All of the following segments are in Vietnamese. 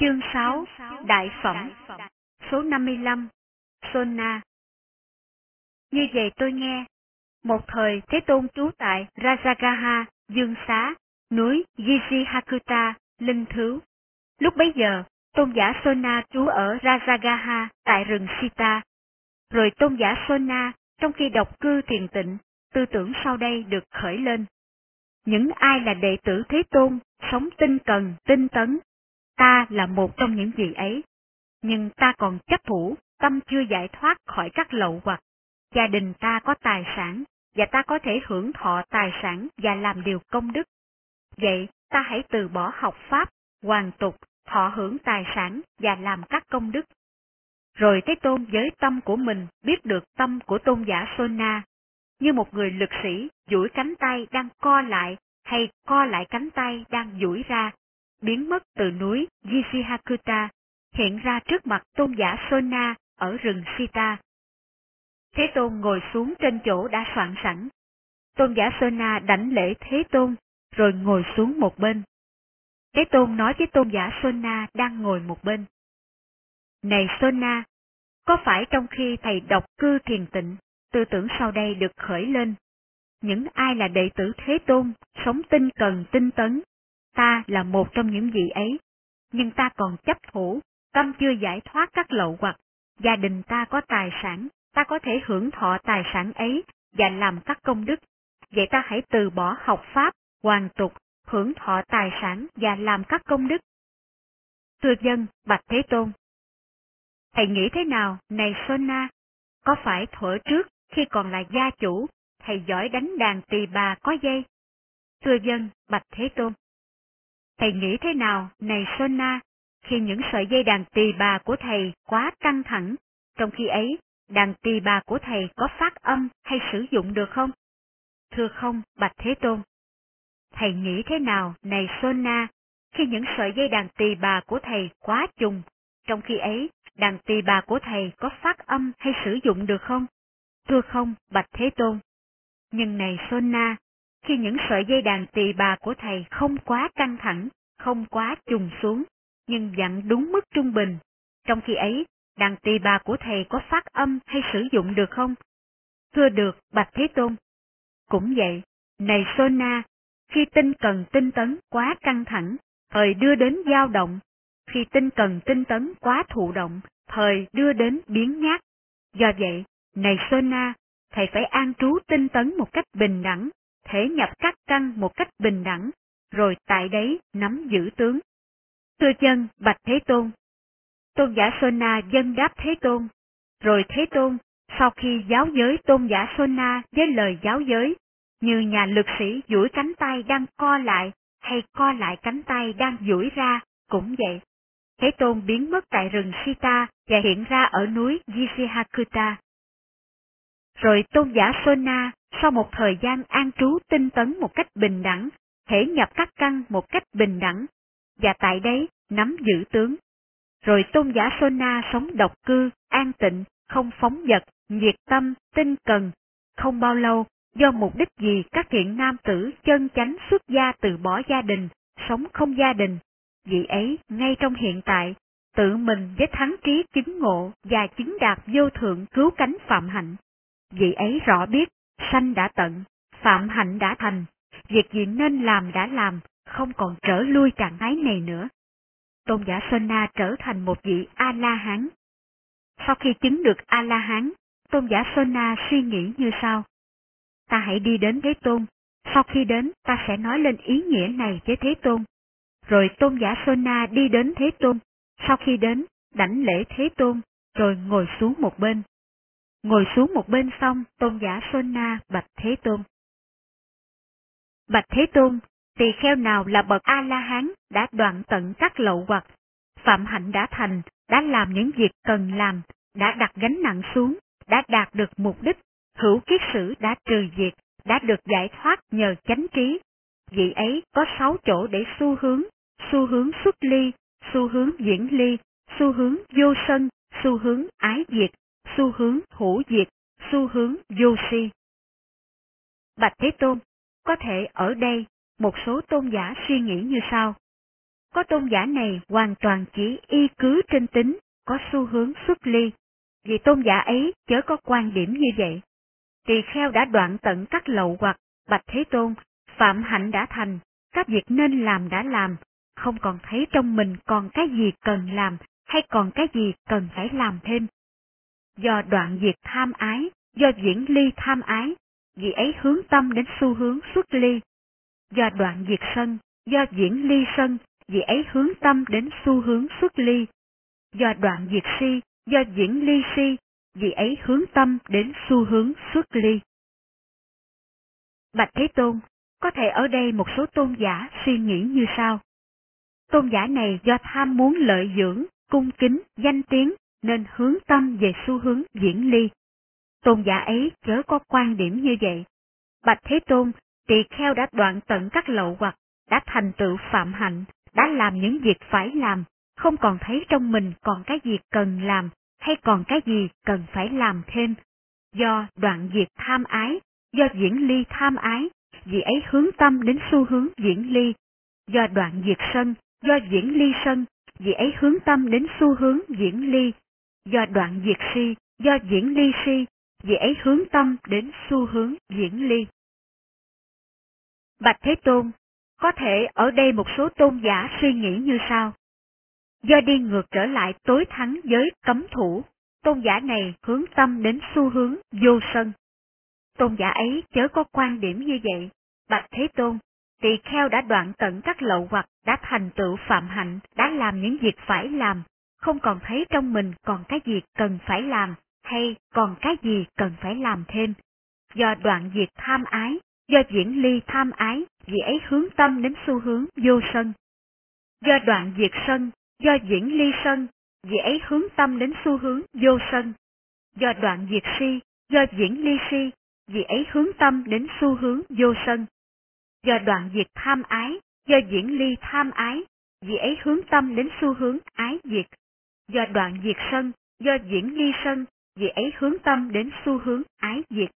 Chương 6 Đại Phẩm Số 55 Sona Như vậy tôi nghe, một thời Thế Tôn trú tại Rajagaha, Dương Xá, núi Gizhihakuta, Linh Thứ. Lúc bấy giờ, tôn giả Sona trú ở Rajagaha tại rừng Sita. Rồi tôn giả Sona, trong khi độc cư thiền tịnh, tư tưởng sau đây được khởi lên. Những ai là đệ tử Thế Tôn, sống tinh cần, tinh tấn, ta là một trong những gì ấy. Nhưng ta còn chấp thủ, tâm chưa giải thoát khỏi các lậu hoặc. Gia đình ta có tài sản, và ta có thể hưởng thọ tài sản và làm điều công đức. Vậy, ta hãy từ bỏ học pháp, hoàn tục, thọ hưởng tài sản và làm các công đức. Rồi Thế Tôn với tâm của mình biết được tâm của tôn giả Sona, như một người lực sĩ duỗi cánh tay đang co lại hay co lại cánh tay đang duỗi ra, biến mất từ núi Gishihakuta, hiện ra trước mặt tôn giả Sona ở rừng Sita. Thế Tôn ngồi xuống trên chỗ đã soạn sẵn. Tôn giả Sona đảnh lễ Thế Tôn, rồi ngồi xuống một bên. Thế Tôn nói với tôn giả Sona đang ngồi một bên. Này Sona, có phải trong khi thầy đọc cư thiền tịnh, tư tưởng sau đây được khởi lên? Những ai là đệ tử Thế Tôn, sống tinh cần tinh tấn, ta là một trong những vị ấy, nhưng ta còn chấp thủ, tâm chưa giải thoát các lậu hoặc, gia đình ta có tài sản, ta có thể hưởng thọ tài sản ấy và làm các công đức. Vậy ta hãy từ bỏ học pháp, hoàn tục, hưởng thọ tài sản và làm các công đức. Thưa dân, Bạch Thế Tôn. Thầy nghĩ thế nào, này Sona? Có phải thuở trước, khi còn là gia chủ, thầy giỏi đánh đàn tỳ bà có dây? Thưa dân, Bạch Thế Tôn. Thầy nghĩ thế nào, này Sona, khi những sợi dây đàn tỳ bà của thầy quá căng thẳng, trong khi ấy, đàn tỳ bà của thầy có phát âm hay sử dụng được không? Thưa không, Bạch Thế Tôn. Thầy nghĩ thế nào, này Sona, khi những sợi dây đàn tỳ bà của thầy quá trùng, trong khi ấy, đàn tỳ bà của thầy có phát âm hay sử dụng được không? Thưa không, Bạch Thế Tôn. Nhưng này Sona, khi những sợi dây đàn tỳ bà của thầy không quá căng thẳng, không quá trùng xuống, nhưng dặn đúng mức trung bình. Trong khi ấy, đàn tỳ bà của thầy có phát âm hay sử dụng được không? Thưa được, Bạch Thế Tôn. Cũng vậy, này Sona, khi tinh cần tinh tấn quá căng thẳng, thời đưa đến dao động, khi tinh cần tinh tấn quá thụ động, thời đưa đến biến nhát. Do vậy, này Sona, thầy phải an trú tinh tấn một cách bình đẳng, thể nhập các căn một cách bình đẳng, rồi tại đấy nắm giữ tướng. Thưa chân, bạch Thế Tôn. Tôn giả Sona dân đáp Thế Tôn. Rồi Thế Tôn, sau khi giáo giới tôn giả Sona với lời giáo giới, như nhà lực sĩ duỗi cánh tay đang co lại, hay co lại cánh tay đang duỗi ra, cũng vậy. Thế Tôn biến mất tại rừng Sita và hiện ra ở núi Gishihakuta. Rồi tôn giả Sona sau một thời gian an trú tinh tấn một cách bình đẳng, thể nhập các căn một cách bình đẳng, và tại đấy nắm giữ tướng. Rồi tôn giả Sona sống độc cư, an tịnh, không phóng vật, nhiệt tâm, tinh cần. Không bao lâu, do mục đích gì các thiện nam tử chân chánh xuất gia từ bỏ gia đình, sống không gia đình. Vị ấy, ngay trong hiện tại, tự mình với thắng trí chứng ngộ và chứng đạt vô thượng cứu cánh phạm hạnh. Vị ấy rõ biết sanh đã tận, phạm hạnh đã thành, việc gì nên làm đã làm, không còn trở lui trạng thái này nữa. Tôn giả Sơn Na trở thành một vị A-la-hán. Sau khi chứng được A-la-hán, tôn giả Sơn Na suy nghĩ như sau. Ta hãy đi đến Thế Tôn, sau khi đến ta sẽ nói lên ý nghĩa này với Thế Tôn. Rồi tôn giả Sơn Na đi đến Thế Tôn, sau khi đến, đảnh lễ Thế Tôn, rồi ngồi xuống một bên. Ngồi xuống một bên xong, tôn giả Sơn Na bạch Thế Tôn. Bạch Thế Tôn, tỳ kheo nào là bậc A-la-hán đã đoạn tận các lậu hoặc, phạm hạnh đã thành, đã làm những việc cần làm, đã đặt gánh nặng xuống, đã đạt được mục đích, hữu kiết sử đã trừ diệt, đã được giải thoát nhờ chánh trí. Vị ấy có sáu chỗ để xu hướng, xu hướng xuất ly, xu hướng diễn ly, xu hướng vô sân, xu hướng ái diệt, xu hướng hữu diệt, xu hướng vô si. Bạch Thế Tôn, có thể ở đây một số tôn giả suy nghĩ như sau. có tôn giả này hoàn toàn chỉ y cứ trên tính, có xu hướng xuất ly. Vì tôn giả ấy chớ có quan điểm như vậy. Tỳ kheo đã đoạn tận các lậu hoặc, bạch thế tôn, phạm hạnh đã thành, các việc nên làm đã làm, không còn thấy trong mình còn cái gì cần làm hay còn cái gì cần phải làm thêm. Do đoạn diệt tham ái, do diễn ly tham ái, vì ấy hướng tâm đến xu hướng xuất ly. Do đoạn diệt sân, do diễn ly sân, vì ấy hướng tâm đến xu hướng xuất ly. Do đoạn diệt si, do diễn ly si, vì ấy hướng tâm đến xu hướng xuất ly. Bạch Thế Tôn, có thể ở đây một số tôn giả suy nghĩ như sau. Tôn giả này do tham muốn lợi dưỡng, cung kính, danh tiếng, nên hướng tâm về xu hướng diễn ly. Tôn giả ấy chớ có quan điểm như vậy. Bạch Thế Tôn, tỳ kheo đã đoạn tận các lậu hoặc, đã thành tựu phạm hạnh, đã làm những việc phải làm, không còn thấy trong mình còn cái gì cần làm, hay còn cái gì cần phải làm thêm. Do đoạn diệt tham ái, do diễn ly tham ái, vì ấy hướng tâm đến xu hướng diễn ly. Do đoạn diệt sân, do diễn ly sân, vì ấy hướng tâm đến xu hướng diễn ly. Do đoạn diệt si, do diễn ly si, vì ấy hướng tâm đến xu hướng diễn ly. Bạch Thế Tôn, có thể ở đây một số tôn giả suy nghĩ như sau. Do đi ngược trở lại tối thắng giới cấm thủ, tôn giả này hướng tâm đến xu hướng vô sân. Tôn giả ấy chớ có quan điểm như vậy, bạch Thế Tôn, tỳ kheo đã đoạn tận các lậu hoặc đã thành tựu phạm hạnh, đã làm những việc phải làm, không còn thấy trong mình còn cái gì cần phải làm, hay còn cái gì cần phải làm thêm. Do đoạn diệt tham ái, do diễn ly tham ái, vì ấy hướng tâm đến xu hướng vô sân. Do đoạn diệt sân, do diễn ly sân, vì ấy hướng tâm đến xu hướng vô sân. Do đoạn diệt si, do diễn ly si, vì ấy hướng tâm đến xu hướng vô sân. Do đoạn diệt tham ái, do diễn ly tham ái, vì ấy hướng tâm đến xu hướng ái diệt. Do đoạn diệt sân, do diễn ly sân, vì ấy hướng tâm đến xu hướng ái diệt.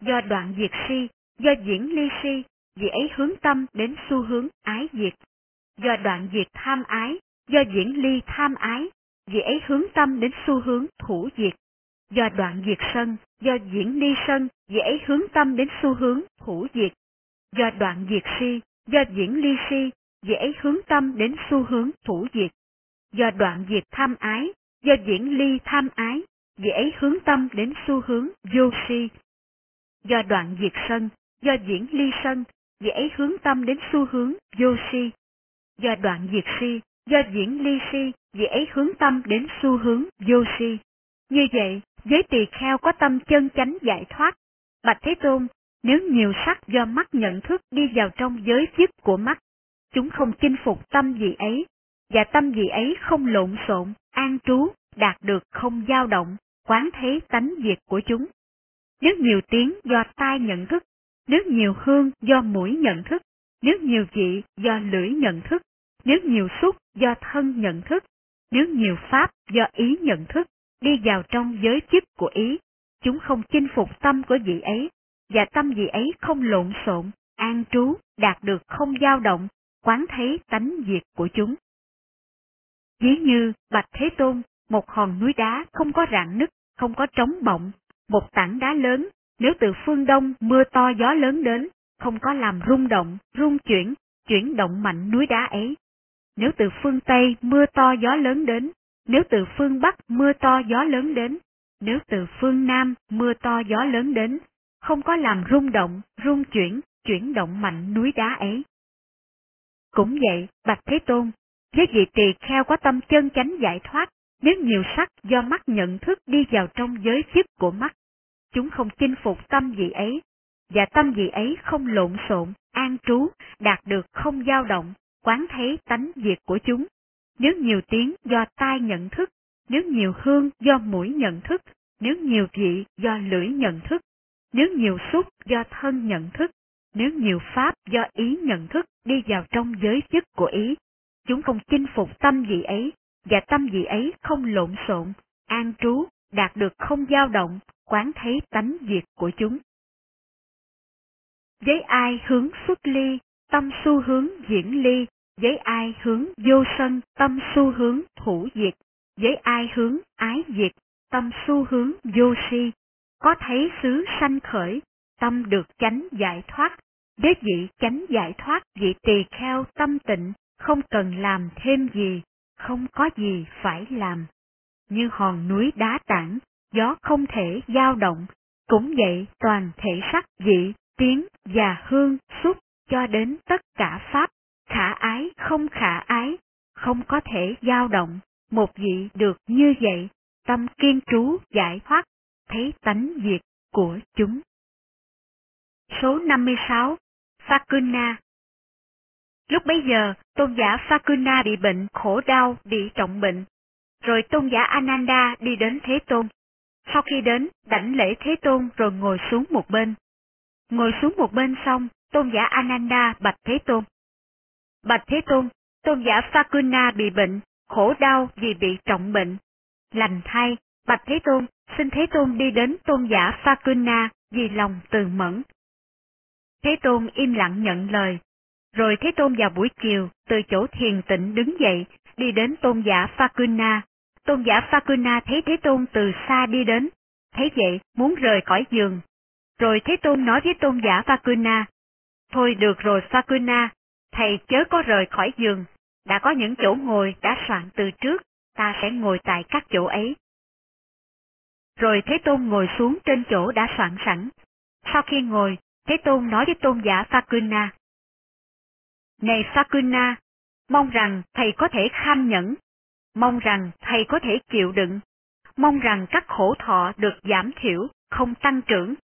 Do đoạn diệt si, do diễn ly si, vì ấy hướng tâm đến xu hướng ái diệt. Do đoạn diệt tham ái, do diễn ly tham ái, vì ấy hướng tâm đến xu hướng thủ diệt. Do đoạn diệt sân, do diễn ly sân, vì ấy hướng tâm đến xu hướng thủ diệt. Do đoạn diệt si, do diễn ly si, vì ấy hướng tâm đến xu hướng thủ diệt. Do đoạn diệt tham ái, do diễn ly tham ái, vì ấy hướng tâm đến xu hướng vô si. Do đoạn diệt sân, do diễn ly sân, vì ấy hướng tâm đến xu hướng vô si. Do đoạn diệt si, do diễn ly si, vì ấy hướng tâm đến xu hướng vô si. Như vậy, giới tỳ kheo có tâm chân chánh giải thoát. Bạch Thế Tôn, nếu nhiều sắc do mắt nhận thức đi vào trong giới chức của mắt, chúng không chinh phục tâm gì ấy, và tâm gì ấy không lộn xộn, an trú, đạt được không dao động, quán thấy tánh diệt của chúng. Nếu nhiều tiếng do tai nhận thức, nếu nhiều hương do mũi nhận thức, nếu nhiều vị do lưỡi nhận thức, nếu nhiều xúc do thân nhận thức, nếu nhiều pháp do ý nhận thức, đi vào trong giới chức của ý, chúng không chinh phục tâm của vị ấy, và tâm vị ấy không lộn xộn, an trú, đạt được không dao động, quán thấy tánh diệt của chúng. Ví như Bạch Thế Tôn, một hòn núi đá không có rạn nứt, không có trống bọng, một tảng đá lớn, nếu từ phương đông mưa to gió lớn đến, không có làm rung động, rung chuyển, chuyển động mạnh núi đá ấy. Nếu từ phương Tây mưa to gió lớn đến, nếu từ phương Bắc mưa to gió lớn đến, nếu từ phương Nam mưa to gió lớn đến, không có làm rung động, rung chuyển, chuyển động mạnh núi đá ấy. Cũng vậy, Bạch Thế Tôn, với vị tỳ kheo có tâm chân chánh giải thoát, nếu nhiều sắc do mắt nhận thức đi vào trong giới chức của mắt, chúng không chinh phục tâm vị ấy, và tâm vị ấy không lộn xộn, an trú, đạt được không dao động, quán thấy tánh diệt của chúng. Nếu nhiều tiếng do tai nhận thức, nếu nhiều hương do mũi nhận thức, nếu nhiều vị do lưỡi nhận thức, nếu nhiều xúc do thân nhận thức, nếu nhiều pháp do ý nhận thức đi vào trong giới chức của ý, chúng không chinh phục tâm vị ấy, và tâm vị ấy không lộn xộn, an trú, đạt được không dao động, quán thấy tánh diệt của chúng. Với ai hướng xuất ly, tâm xu hướng diễn ly, với ai hướng vô sân, tâm xu hướng thủ diệt, với ai hướng ái diệt, tâm xu hướng vô si, có thấy xứ sanh khởi, tâm được chánh giải thoát, với vị chánh giải thoát vị tỳ kheo tâm tịnh, không cần làm thêm gì, không có gì phải làm. Như hòn núi đá tảng, gió không thể dao động, cũng vậy toàn thể sắc vị, tiếng và hương xúc cho đến tất cả pháp, khả ái không khả ái, không có thể dao động, một vị được như vậy, tâm kiên trú giải thoát, thấy tánh diệt của chúng. Số 56 Fakuna Lúc bấy giờ, tôn giả Fakuna bị bệnh, khổ đau, bị trọng bệnh. Rồi tôn giả Ananda đi đến Thế Tôn. Sau khi đến, đảnh lễ Thế Tôn rồi ngồi xuống một bên. Ngồi xuống một bên xong, tôn giả Ananda bạch Thế Tôn. Bạch Thế Tôn, tôn giả Fakuna bị bệnh, khổ đau vì bị trọng bệnh. Lành thay, bạch Thế Tôn, xin Thế Tôn đi đến tôn giả Fakuna vì lòng từ mẫn. Thế Tôn im lặng nhận lời. Rồi Thế Tôn vào buổi chiều, từ chỗ thiền tịnh đứng dậy, đi đến tôn giả Fakuna. Tôn giả Fakuna thấy Thế Tôn từ xa đi đến, thấy vậy muốn rời khỏi giường. Rồi Thế Tôn nói với tôn giả Fakuna, Thôi được rồi Fakuna, thầy chớ có rời khỏi giường, đã có những chỗ ngồi đã soạn từ trước, ta sẽ ngồi tại các chỗ ấy. Rồi Thế Tôn ngồi xuống trên chỗ đã soạn sẵn. Sau khi ngồi, Thế Tôn nói với tôn giả Fakuna. Này Sakuna mong rằng thầy có thể kham nhẫn, mong rằng thầy có thể chịu đựng, mong rằng các khổ thọ được giảm thiểu, không tăng trưởng,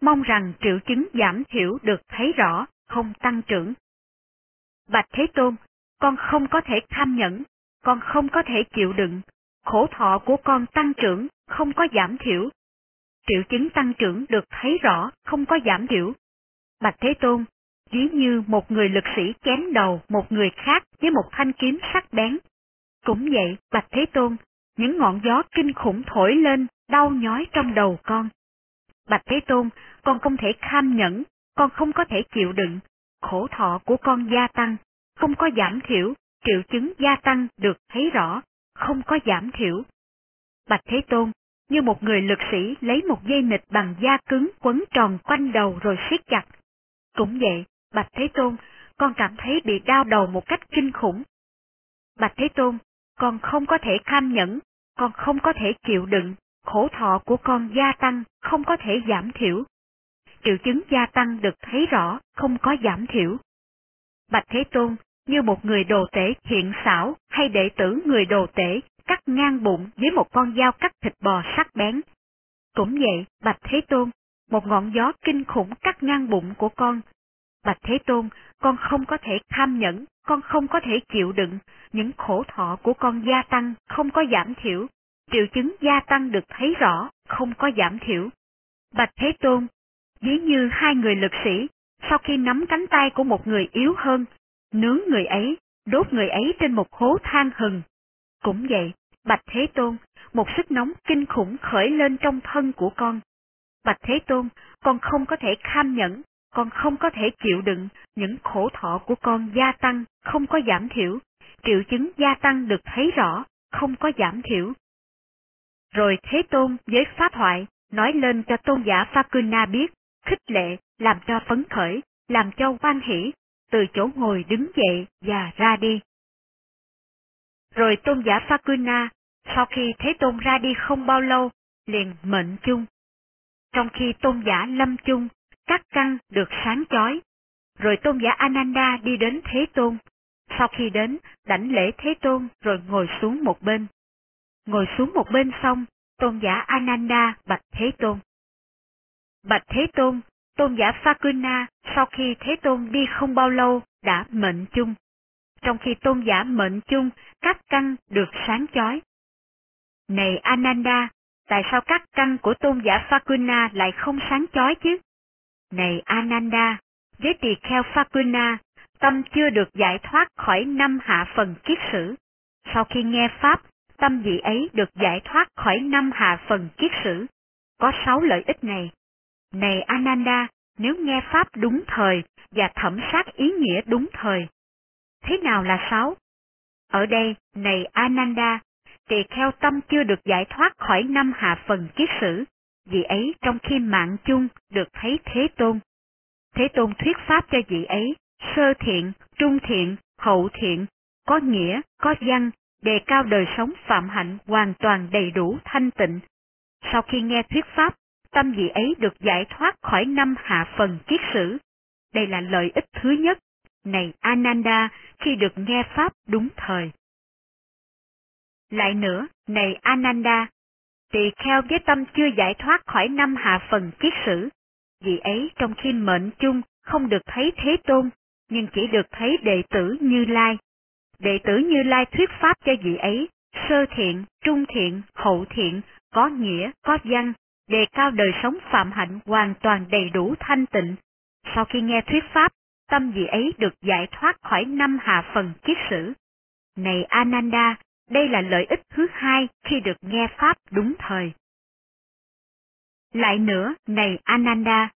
mong rằng triệu chứng giảm thiểu được thấy rõ, không tăng trưởng. Bạch Thế Tôn, con không có thể kham nhẫn, con không có thể chịu đựng, khổ thọ của con tăng trưởng, không có giảm thiểu. Triệu chứng tăng trưởng được thấy rõ, không có giảm thiểu. Bạch Thế Tôn, ví như một người lực sĩ chém đầu một người khác với một thanh kiếm sắc bén. Cũng vậy, Bạch Thế Tôn, những ngọn gió kinh khủng thổi lên, đau nhói trong đầu con. Bạch Thế Tôn, con không thể kham nhẫn, con không có thể chịu đựng, khổ thọ của con gia tăng, không có giảm thiểu, triệu chứng gia tăng được thấy rõ, không có giảm thiểu. Bạch Thế Tôn, như một người lực sĩ lấy một dây nịch bằng da cứng quấn tròn quanh đầu rồi siết chặt. Cũng vậy, Bạch Thế Tôn, con cảm thấy bị đau đầu một cách kinh khủng. Bạch Thế Tôn, con không có thể kham nhẫn, con không có thể chịu đựng, khổ thọ của con gia tăng, không có thể giảm thiểu. Triệu chứng gia tăng được thấy rõ, không có giảm thiểu. Bạch Thế Tôn, như một người đồ tể hiện xảo hay đệ tử người đồ tể cắt ngang bụng với một con dao cắt thịt bò sắc bén. Cũng vậy, Bạch Thế Tôn, một ngọn gió kinh khủng cắt ngang bụng của con. Bạch Thế Tôn, con không có thể tham nhẫn, con không có thể chịu đựng, những khổ thọ của con gia tăng, không có giảm thiểu, triệu chứng gia tăng được thấy rõ, không có giảm thiểu. Bạch Thế Tôn, ví như hai người lực sĩ, sau khi nắm cánh tay của một người yếu hơn, nướng người ấy, đốt người ấy trên một hố than hừng. Cũng vậy, Bạch Thế Tôn, một sức nóng kinh khủng khởi lên trong thân của con. Bạch Thế Tôn, con không có thể kham nhẫn, con không có thể chịu đựng, những khổ thọ của con gia tăng, không có giảm thiểu, triệu chứng gia tăng được thấy rõ, không có giảm thiểu. Rồi Thế Tôn với pháp thoại, nói lên cho tôn giả Fakuna biết, khích lệ, làm cho phấn khởi, làm cho quan hỷ, từ chỗ ngồi đứng dậy và ra đi. Rồi tôn giả Fakuna, sau khi Thế Tôn ra đi không bao lâu, liền mệnh chung. Trong khi tôn giả lâm chung, các căn được sáng chói. Rồi tôn giả Ananda đi đến Thế Tôn. Sau khi đến, đảnh lễ Thế Tôn rồi ngồi xuống một bên. Ngồi xuống một bên xong, tôn giả Ananda bạch Thế Tôn. Bạch Thế Tôn, tôn giả Fakuna sau khi Thế Tôn đi không bao lâu đã mệnh chung. Trong khi tôn giả mệnh chung, các căn được sáng chói. Này Ananda, tại sao các căn của tôn giả Fakuna lại không sáng chói chứ? Này Ananda, với tỳ kheo Fakuna, tâm chưa được giải thoát khỏi năm hạ phần kiết sử. Sau khi nghe Pháp, tâm vị ấy được giải thoát khỏi năm hạ phần kiết sử. Có sáu lợi ích này. Này Ananda, nếu nghe Pháp đúng thời và thẩm sát ý nghĩa đúng thời. thế nào là sáu? Ở đây, này Ananda, tỳ kheo tâm chưa được giải thoát khỏi năm hạ phần kiết sử, vị ấy trong khi mạng chung được thấy Thế Tôn. Thế Tôn thuyết pháp cho vị ấy, sơ thiện, trung thiện, hậu thiện, có nghĩa, có văn, đề cao đời sống phạm hạnh hoàn toàn đầy đủ thanh tịnh. Sau khi nghe thuyết pháp, tâm vị ấy được giải thoát khỏi năm hạ phần kiết sử. Đây là lợi ích thứ nhất. Này Ananda, khi được nghe pháp đúng thời. Lại nữa, này Ananda, tỳ kheo với tâm chưa giải thoát khỏi năm hạ phần kiết sử. Vì ấy trong khi mệnh chung không được thấy Thế Tôn, nhưng chỉ được thấy đệ tử Như Lai. Đệ tử Như Lai thuyết pháp cho vị ấy, sơ thiện, trung thiện, hậu thiện, có nghĩa, có văn, đề cao đời sống phạm hạnh hoàn toàn đầy đủ thanh tịnh. Sau khi nghe thuyết pháp, tâm vị ấy được giải thoát khỏi năm hạ phần kiết sử. Này Ananda, đây là lợi ích thứ hai khi được nghe Pháp đúng thời. Lại nữa, này Ananda,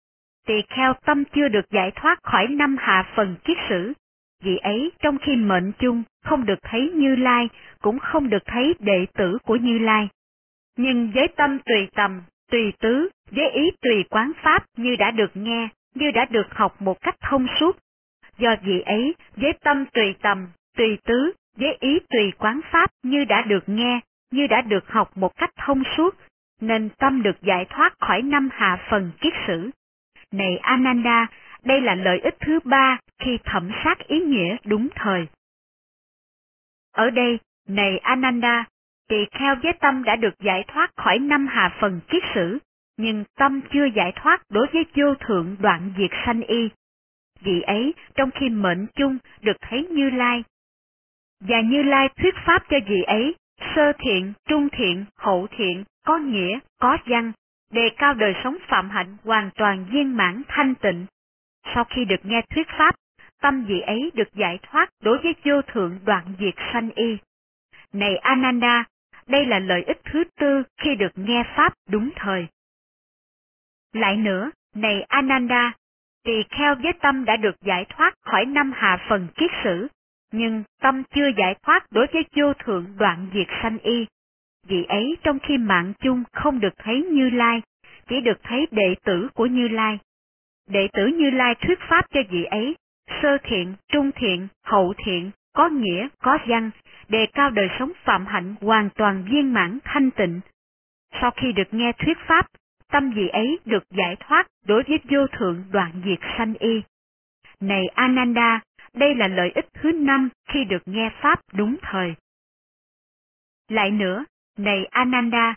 tỳ kheo tâm chưa được giải thoát khỏi năm hạ phần kiết sử. Vì ấy trong khi mệnh chung không được thấy Như Lai, cũng không được thấy đệ tử của Như Lai. Nhưng với tâm tùy tầm, tùy tứ, với ý tùy quán Pháp như đã được nghe, như đã được học một cách thông suốt. Do vì ấy, với tâm tùy tầm, tùy tứ, với ý tùy quán pháp như đã được nghe, như đã được học một cách thông suốt, nên tâm được giải thoát khỏi năm hạ phần kiết sử. Này Ananda, đây là lợi ích thứ ba khi thẩm sát ý nghĩa đúng thời. Ở đây, này Ananda, tỳ kheo với tâm đã được giải thoát khỏi năm hạ phần kiết sử, nhưng tâm chưa giải thoát đối với vô thượng đoạn diệt sanh y. Vì ấy, trong khi mệnh chung được thấy Như Lai, và Như Lai thuyết pháp cho vị ấy, sơ thiện, trung thiện, hậu thiện, có nghĩa, có văn, đề cao đời sống phạm hạnh hoàn toàn viên mãn thanh tịnh. Sau khi được nghe thuyết pháp, tâm vị ấy được giải thoát đối với vô thượng đoạn diệt sanh y. Này Ananda, đây là lợi ích thứ tư khi được nghe pháp đúng thời. Lại nữa, này Ananda, tỳ kheo với tâm đã được giải thoát khỏi năm hạ phần kiết sử, nhưng tâm chưa giải thoát đối với vô thượng đoạn diệt sanh y. Vì ấy trong khi mạng chung không được thấy Như Lai, chỉ được thấy đệ tử của Như Lai. Đệ tử Như Lai thuyết pháp cho vị ấy, sơ thiện, trung thiện, hậu thiện, có nghĩa, có văn, đề cao đời sống phạm hạnh hoàn toàn viên mãn thanh tịnh. Sau khi được nghe thuyết pháp, tâm vị ấy được giải thoát đối với vô thượng đoạn diệt sanh y. Này Ananda, đây là lợi ích thứ năm khi được nghe Pháp đúng thời. Lại nữa, này Ananda,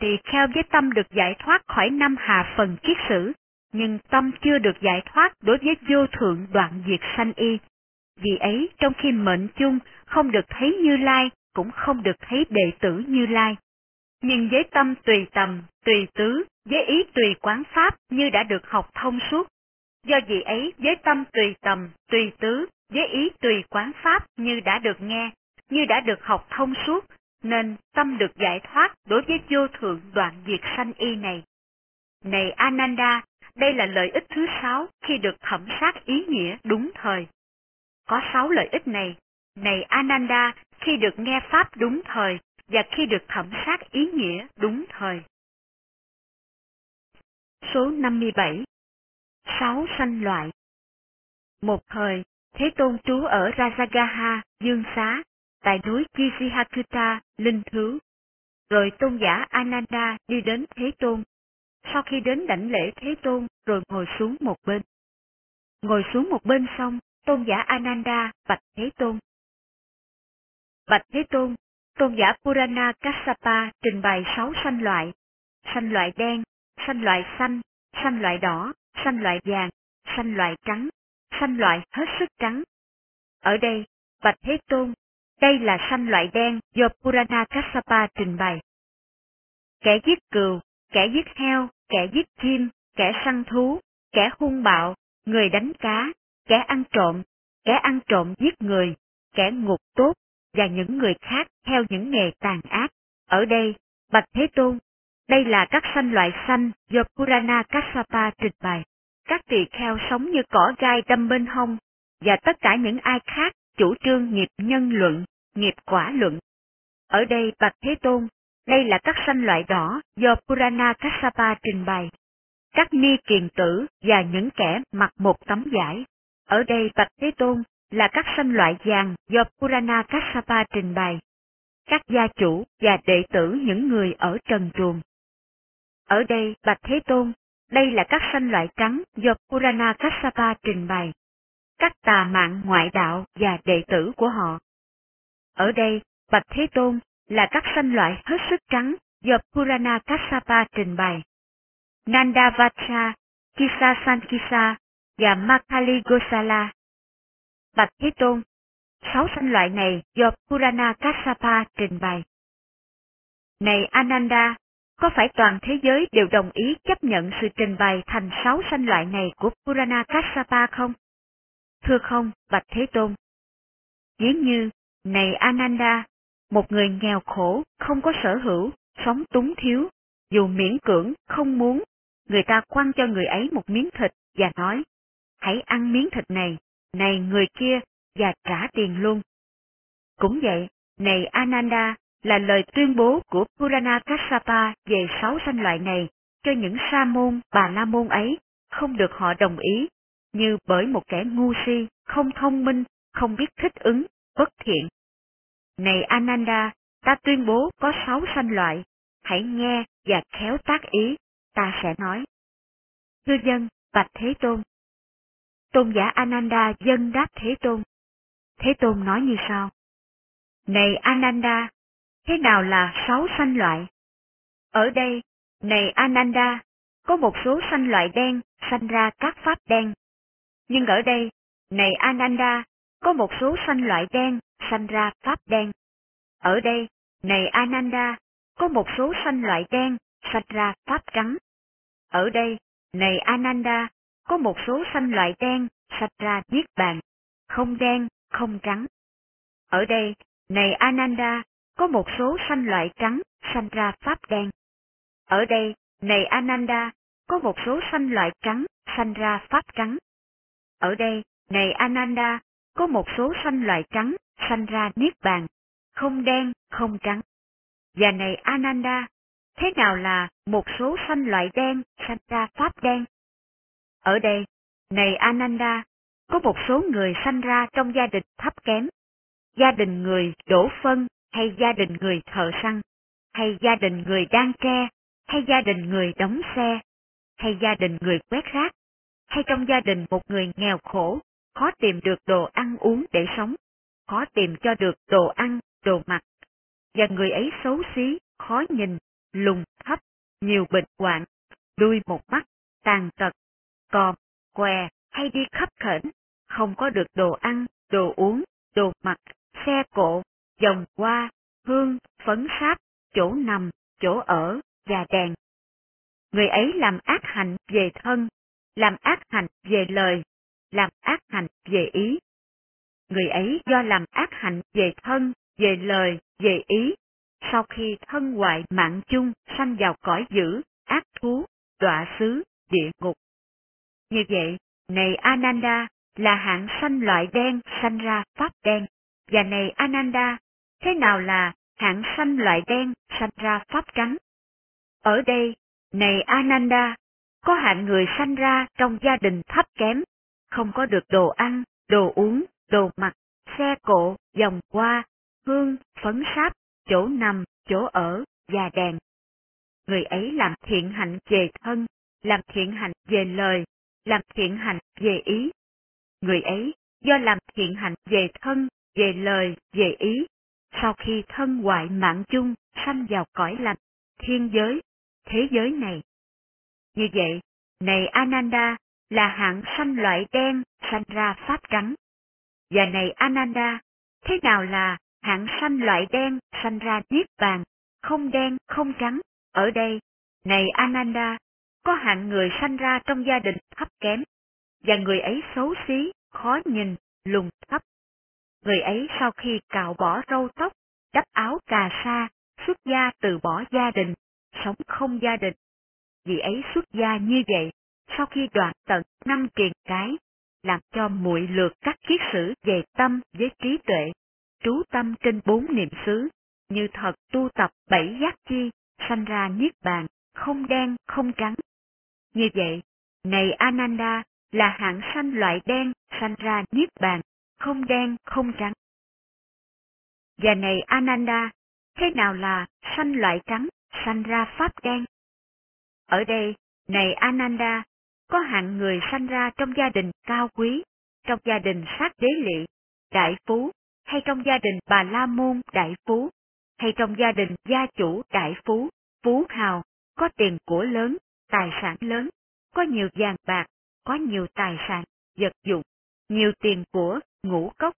tỳ kheo với tâm được giải thoát khỏi năm hà phần kiết sử, nhưng tâm chưa được giải thoát đối với vô thượng đoạn diệt sanh y. Vì ấy, trong khi mệnh chung không được thấy Như Lai, cũng không được thấy đệ tử Như Lai. Nhưng với tâm tùy tầm, tùy tứ, với ý tùy quán pháp như đã được học thông suốt. Do vì ấy, với tâm tùy tầm, tùy tứ, với ý tùy quán pháp như đã được nghe, như đã được học thông suốt, nên tâm được giải thoát đối với vô thượng đoạn diệt sanh y này. Này Ananda, đây là lợi ích thứ sáu khi được thẩm sát ý nghĩa đúng thời. Có sáu lợi ích này. Này Ananda, khi được nghe Pháp đúng thời và khi được thẩm sát ý nghĩa đúng thời. Số 57 Sáu sanh loại Một thời, Thế Tôn trú ở Rajagaha, Dương Xá, tại núi Kishihakuta, Linh Thứ. Rồi tôn giả Ananda đi đến Thế Tôn. Sau khi đến đảnh lễ Thế Tôn rồi ngồi xuống một bên. Ngồi xuống một bên xong, tôn giả Ananda bạch Thế Tôn. Bạch Thế Tôn, tôn giả Purana Kassapa trình bày sáu sanh loại, sanh loại đen, sanh loại xanh, sanh loại đỏ, xanh loại vàng, xanh loại trắng, xanh loại hết sức trắng. Ở đây, Bạch Thế Tôn, đây là xanh loại đen do Purana Kassapa trình bày. Kẻ giết cừu, kẻ giết heo, kẻ giết chim, kẻ săn thú, kẻ hung bạo, người đánh cá, kẻ ăn trộm, kẻ ăn trộm giết người, kẻ ngục tốt, và những người khác theo những nghề tàn ác. Ở đây, Bạch Thế Tôn, đây là các sanh loại sanh do Purana Kassapa trình bày các tỳ kheo sống như cỏ gai đâm bên hông, và tất cả những ai khác chủ trương nghiệp nhân luận, nghiệp quả luận. Ở đây Bạch Thế Tôn, đây là các sanh loại đỏ do Purana Kassapa trình bày. Các ni kiền tử và những kẻ mặc một tấm vải. Ở đây Bạch Thế Tôn là các sanh loại vàng do Purana Kassapa trình bày. Các gia chủ và đệ tử những người ở trần truồng. Ở đây Bạch Thế Tôn, đây là các sanh loại trắng do Purana Kassapa trình bày. Các tà mạng ngoại đạo và đệ tử của họ. Ở đây, Bạch Thế Tôn là các sanh loại hết sức trắng do Purana Kassapa trình bày. Nandavacha, Kisa Sankisa và Makali Gosala. Bạch Thế Tôn, sáu sanh loại này do Purana Kassapa trình bày. Này Ananda, có phải toàn thế giới đều đồng ý chấp nhận sự trình bày thành sáu sanh loại này của Purana Kassapa không? Thưa không, Bạch Thế Tôn. Ví như, này Ananda, một người nghèo khổ, không có sở hữu, sống túng thiếu, dù miễn cưỡng, không muốn, người ta quăng cho người ấy một miếng thịt và nói, hãy ăn miếng thịt này, này người kia, và trả tiền luôn. Cũng vậy, này Ananda, là lời tuyên bố của Purana Kassapa về sáu sanh loại này cho những sa môn, bà la môn ấy, không được họ đồng ý, như bởi một kẻ ngu si, không thông minh, không biết thích ứng, bất thiện. Này Ananda, ta tuyên bố có sáu sanh loại, hãy nghe và khéo tác ý, ta sẽ nói. Thưa dân, Bạch Thế Tôn. Tôn giả Ananda dân đáp Thế Tôn. Thế Tôn nói như sau. Này Ananda, thế nào là sáu sanh loại? Ở đây, này Ananda, có một số sanh loại đen sanh ra các pháp đen. Nhưng ở đây, này Ananda, có một số sanh loại đen sanh ra pháp đen. Ở đây, này Ananda, có một số sanh loại đen sanh ra pháp trắng. Ở đây, này Ananda, có một số sanh loại đen sanh ra niết bàn, không đen, không trắng. Ở đây, này Ananda, có một số sanh loại trắng sanh ra pháp đen. Ở đây, này Ananda, có một số sanh loại trắng sanh ra pháp trắng. Ở đây, này Ananda, có một số sanh loại trắng sanh ra niết bàn, không đen, không trắng. Và này Ananda, thế nào là một số sanh loại đen sanh ra pháp đen? Ở đây, này Ananda, có một số người sanh ra trong gia đình thấp kém, gia đình người đổ phân hay gia đình người thợ săn, hay gia đình người đan tre, hay gia đình người đóng xe, hay gia đình người quét rác, hay trong gia đình một người nghèo khổ, khó tìm được đồ ăn uống để sống, khó tìm cho được đồ ăn, đồ mặc. Và người ấy xấu xí, khó nhìn, lùng thấp, nhiều bệnh hoạn, đuôi một mắt, tàn tật, còm, què hay đi khắp khẩn, không có được đồ ăn, đồ uống, đồ mặc, xe cộ, dòng hoa hương, phấn sáp, chỗ nằm, chỗ ở và đèn. Người ấy làm ác hạnh về thân, làm ác hạnh về lời, làm ác hạnh về ý. Người ấy do làm ác hạnh về thân, về lời, về ý, sau khi thân hoại mạng chung sanh vào cõi dữ, ác thú, đọa xứ, địa ngục. Như vậy, này Ananda, là hạng sanh loại đen sanh ra pháp đen, và này Ananda, thế nào là hạng sanh loại đen sanh ra pháp trắng? Ở đây, này Ananda, có hạng người sanh ra trong gia đình thấp kém, không có được đồ ăn, đồ uống, đồ mặc, xe cộ, dòng qua, hương, phấn sáp, chỗ nằm, chỗ ở và đèn. Người ấy làm thiện hạnh về thân, làm thiện hạnh về lời, làm thiện hạnh về ý. Người ấy do làm thiện hạnh về thân, về lời, về ý, sau khi thân hoại mạng chung sanh vào cõi lành, thiên giới, thế giới này. Như vậy, này Ananda là hạng sanh loại đen sanh ra pháp trắng. Và này Ananda, thế nào là hạng sanh loại đen sanh ra niết bàn, không đen không trắng? Ở đây, này Ananda, có hạng người sanh ra trong gia đình thấp kém, và người ấy xấu xí, khó nhìn, lùng thấp. Người ấy sau khi cạo bỏ râu tóc, đắp áo cà sa, xuất gia từ bỏ gia đình, sống không gia đình. Vì ấy xuất gia như vậy, sau khi đoạt tận năm kiền cái, làm cho muội lược các kiết sử về tâm với trí tuệ, trú tâm trên bốn niệm xứ, như thật tu tập bảy giác chi, sanh ra niết bàn, không đen, không trắng. Như vậy, này Ananda là hạng sanh loại đen, sanh ra niết bàn, không đen, không trắng. Và này Ananda, thế nào là sanh loại trắng, sanh ra pháp đen? Ở đây, này Ananda, có hạng người sanh ra trong gia đình cao quý, trong gia đình sát đế lị, đại phú, hay trong gia đình bà la môn đại phú, hay trong gia đình gia chủ đại phú, phú hào, có tiền của lớn, tài sản lớn, có nhiều vàng bạc, có nhiều tài sản, vật dụng, nhiều tiền của, ngũ cốc.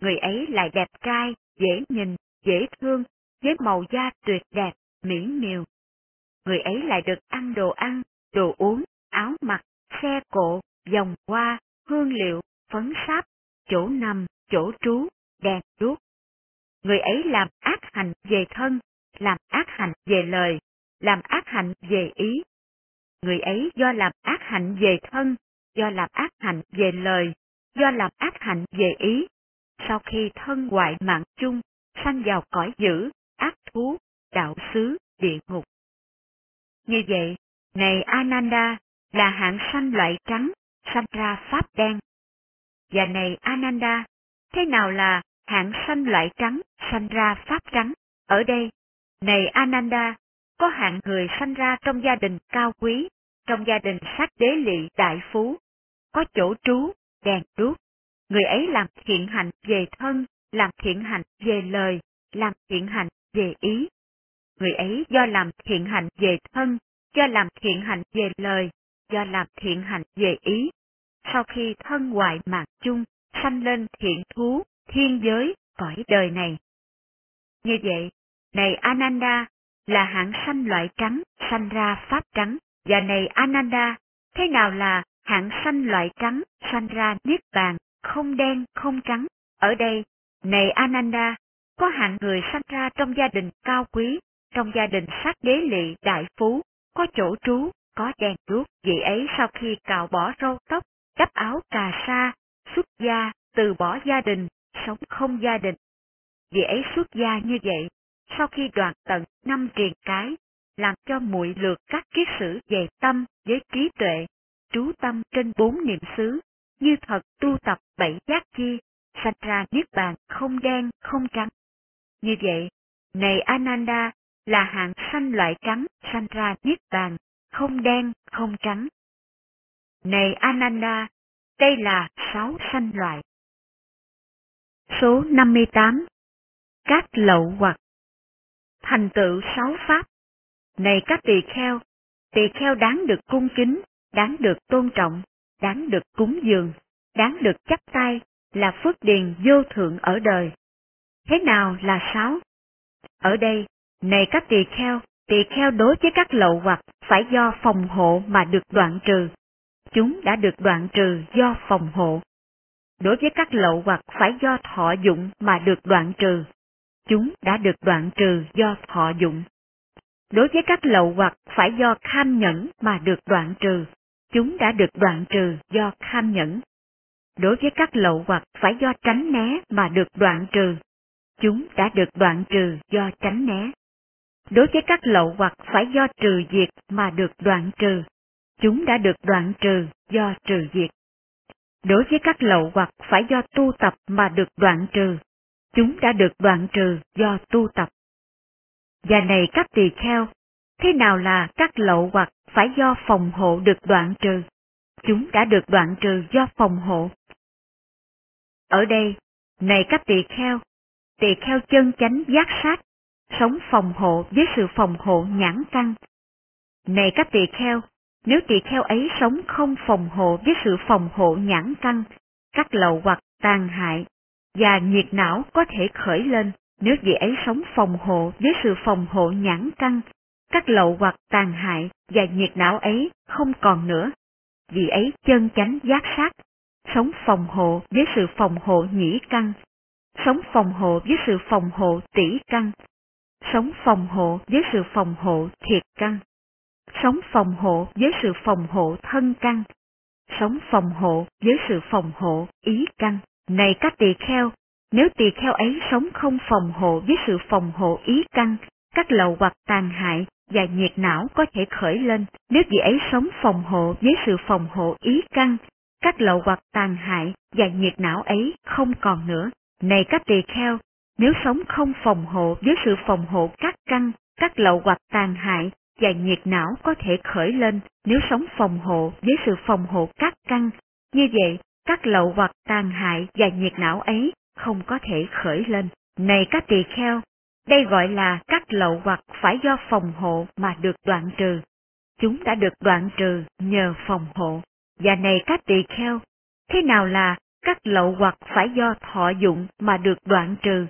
Người ấy lại đẹp trai, dễ nhìn, dễ thương, với màu da tuyệt đẹp, mỹ miều. Người ấy lại được ăn đồ ăn, đồ uống, áo mặc, xe cộ, vòng hoa, hương liệu, phấn sáp, chỗ nằm, chỗ trú, đèn đuốc. Người ấy làm ác hành về thân, làm ác hành về lời, làm ác hành về ý. Người ấy do làm ác hạnh về thân, do làm ác hạnh về lời, do làm ác hạnh về ý. Sau khi thân hoại mạng chung, sanh vào cõi dữ, ác thú, đạo xứ, địa ngục. Như vậy, này Ananda, là hạng sanh loại trắng, sanh ra pháp đen. Và này Ananda, thế nào là hạng sanh loại trắng, sanh ra pháp trắng? Ở đây, này Ananda, có hạng người sanh ra trong gia đình cao quý, trong gia đình sát đế lị đại phú, có chỗ trú, đèn đuốc. Người ấy làm thiện hạnh về thân, làm thiện hạnh về lời, làm thiện hạnh về ý. Người ấy do làm thiện hạnh về thân, do làm thiện hạnh về lời, do làm thiện hạnh về ý. Sau khi thân ngoại mạng chung, sanh lên thiện thú, thiên giới, cõi đời này. Như vậy, này Ananda, là hạng sanh loại trắng, sanh ra pháp trắng, và này Ananda, thế nào là hạng xanh loại trắng, sanh ra niết bàn, không đen, không trắng? Ở đây, này Ananda, có hạng người sanh ra trong gia đình cao quý, trong gia đình sát đế lị đại phú, có chỗ trú, có đèn đuốc, vị ấy sau khi cạo bỏ râu tóc, đắp áo cà sa, xuất gia, từ bỏ gia đình, sống không gia đình. Vị ấy xuất gia như vậy, sau khi đoạn tận năm triền cái, làm cho muội lược các kiết sử về tâm với trí tuệ, trú tâm trên bốn niệm xứ, như thật tu tập bảy giác chi, sanh ra niết bàn không đen không trắng. Như vậy, này Ananda là hạng sanh loại trắng sanh ra niết bàn, không đen không trắng. Này Ananda, đây là sáu sanh loại. Số 58 Các lậu hoặc Thành tựu sáu pháp Này các tỳ kheo, tỳ kheo đáng được cung kính, đáng được tôn trọng, đáng được cúng dường, đáng được chắp tay, là phước điền vô thượng ở đời. Thế nào là sáu? Ở đây, này các tỳ kheo, tỳ kheo đối với các lậu hoặc phải do phòng hộ mà được đoạn trừ. Chúng đã được đoạn trừ do phòng hộ. Đối với các lậu hoặc phải do thọ dụng mà được đoạn trừ. Chúng đã được đoạn trừ do thọ dụng. Đối với các lậu hoặc phải do kham nhẫn mà được đoạn trừ. Chúng đã được đoạn trừ do kham nhẫn. Đối với các lậu hoặc phải do tránh né mà được đoạn trừ. Chúng đã được đoạn trừ do tránh né. Đối với các lậu hoặc phải do trừ diệt mà được đoạn trừ. Chúng đã được đoạn trừ do trừ diệt. Đối với các lậu hoặc phải do tu tập mà được đoạn trừ. Chúng đã được đoạn trừ do tu tập. Và này các tỳ kheo, thế nào là các lậu hoặc phải do phòng hộ được đoạn trừ? Chúng đã được đoạn trừ do phòng hộ. Ở đây, này các tỳ kheo, tỳ kheo chân chánh giác sát, sống phòng hộ với sự phòng hộ nhãn căn. Này các tỳ kheo, nếu tỳ kheo ấy sống không phòng hộ với sự phòng hộ nhãn căn, các lậu hoặc tàn hại, và nhiệt não có thể khởi lên nếu vị ấy sống phòng hộ với sự phòng hộ nhãn căn, các lậu hoặc tàn hại và nhiệt não ấy không còn nữa. vì ấy chân chánh giác sát, sống phòng hộ với sự phòng hộ nhĩ căn, sống phòng hộ với sự phòng hộ tỷ căn, sống phòng hộ với sự phòng hộ thiệt căn, sống phòng hộ với sự phòng hộ thân căn, sống phòng hộ với sự phòng hộ ý căn. Này các tỳ kheo, nếu tỳ kheo ấy sống không phòng hộ với sự phòng hộ ý căn, các lậu hoặc tàn hại và nhiệt não có thể khởi lên. Nếu vị ấy sống phòng hộ với sự phòng hộ ý căn, các lậu hoặc tàn hại và nhiệt não ấy không còn nữa. Này các tỳ kheo, nếu sống không phòng hộ với sự phòng hộ các căn, các lậu hoặc tàn hại và nhiệt não có thể khởi lên nếu sống phòng hộ với sự phòng hộ các căn. Như vậy, các lậu hoặc tàn hại và nhiệt não ấy không có thể khởi lên. Này các tỳ kheo, đây gọi là các lậu hoặc phải do phòng hộ mà được đoạn trừ. Chúng đã được đoạn trừ nhờ phòng hộ. Và này các tỳ kheo, thế nào là các lậu hoặc phải do thọ dụng mà được đoạn trừ?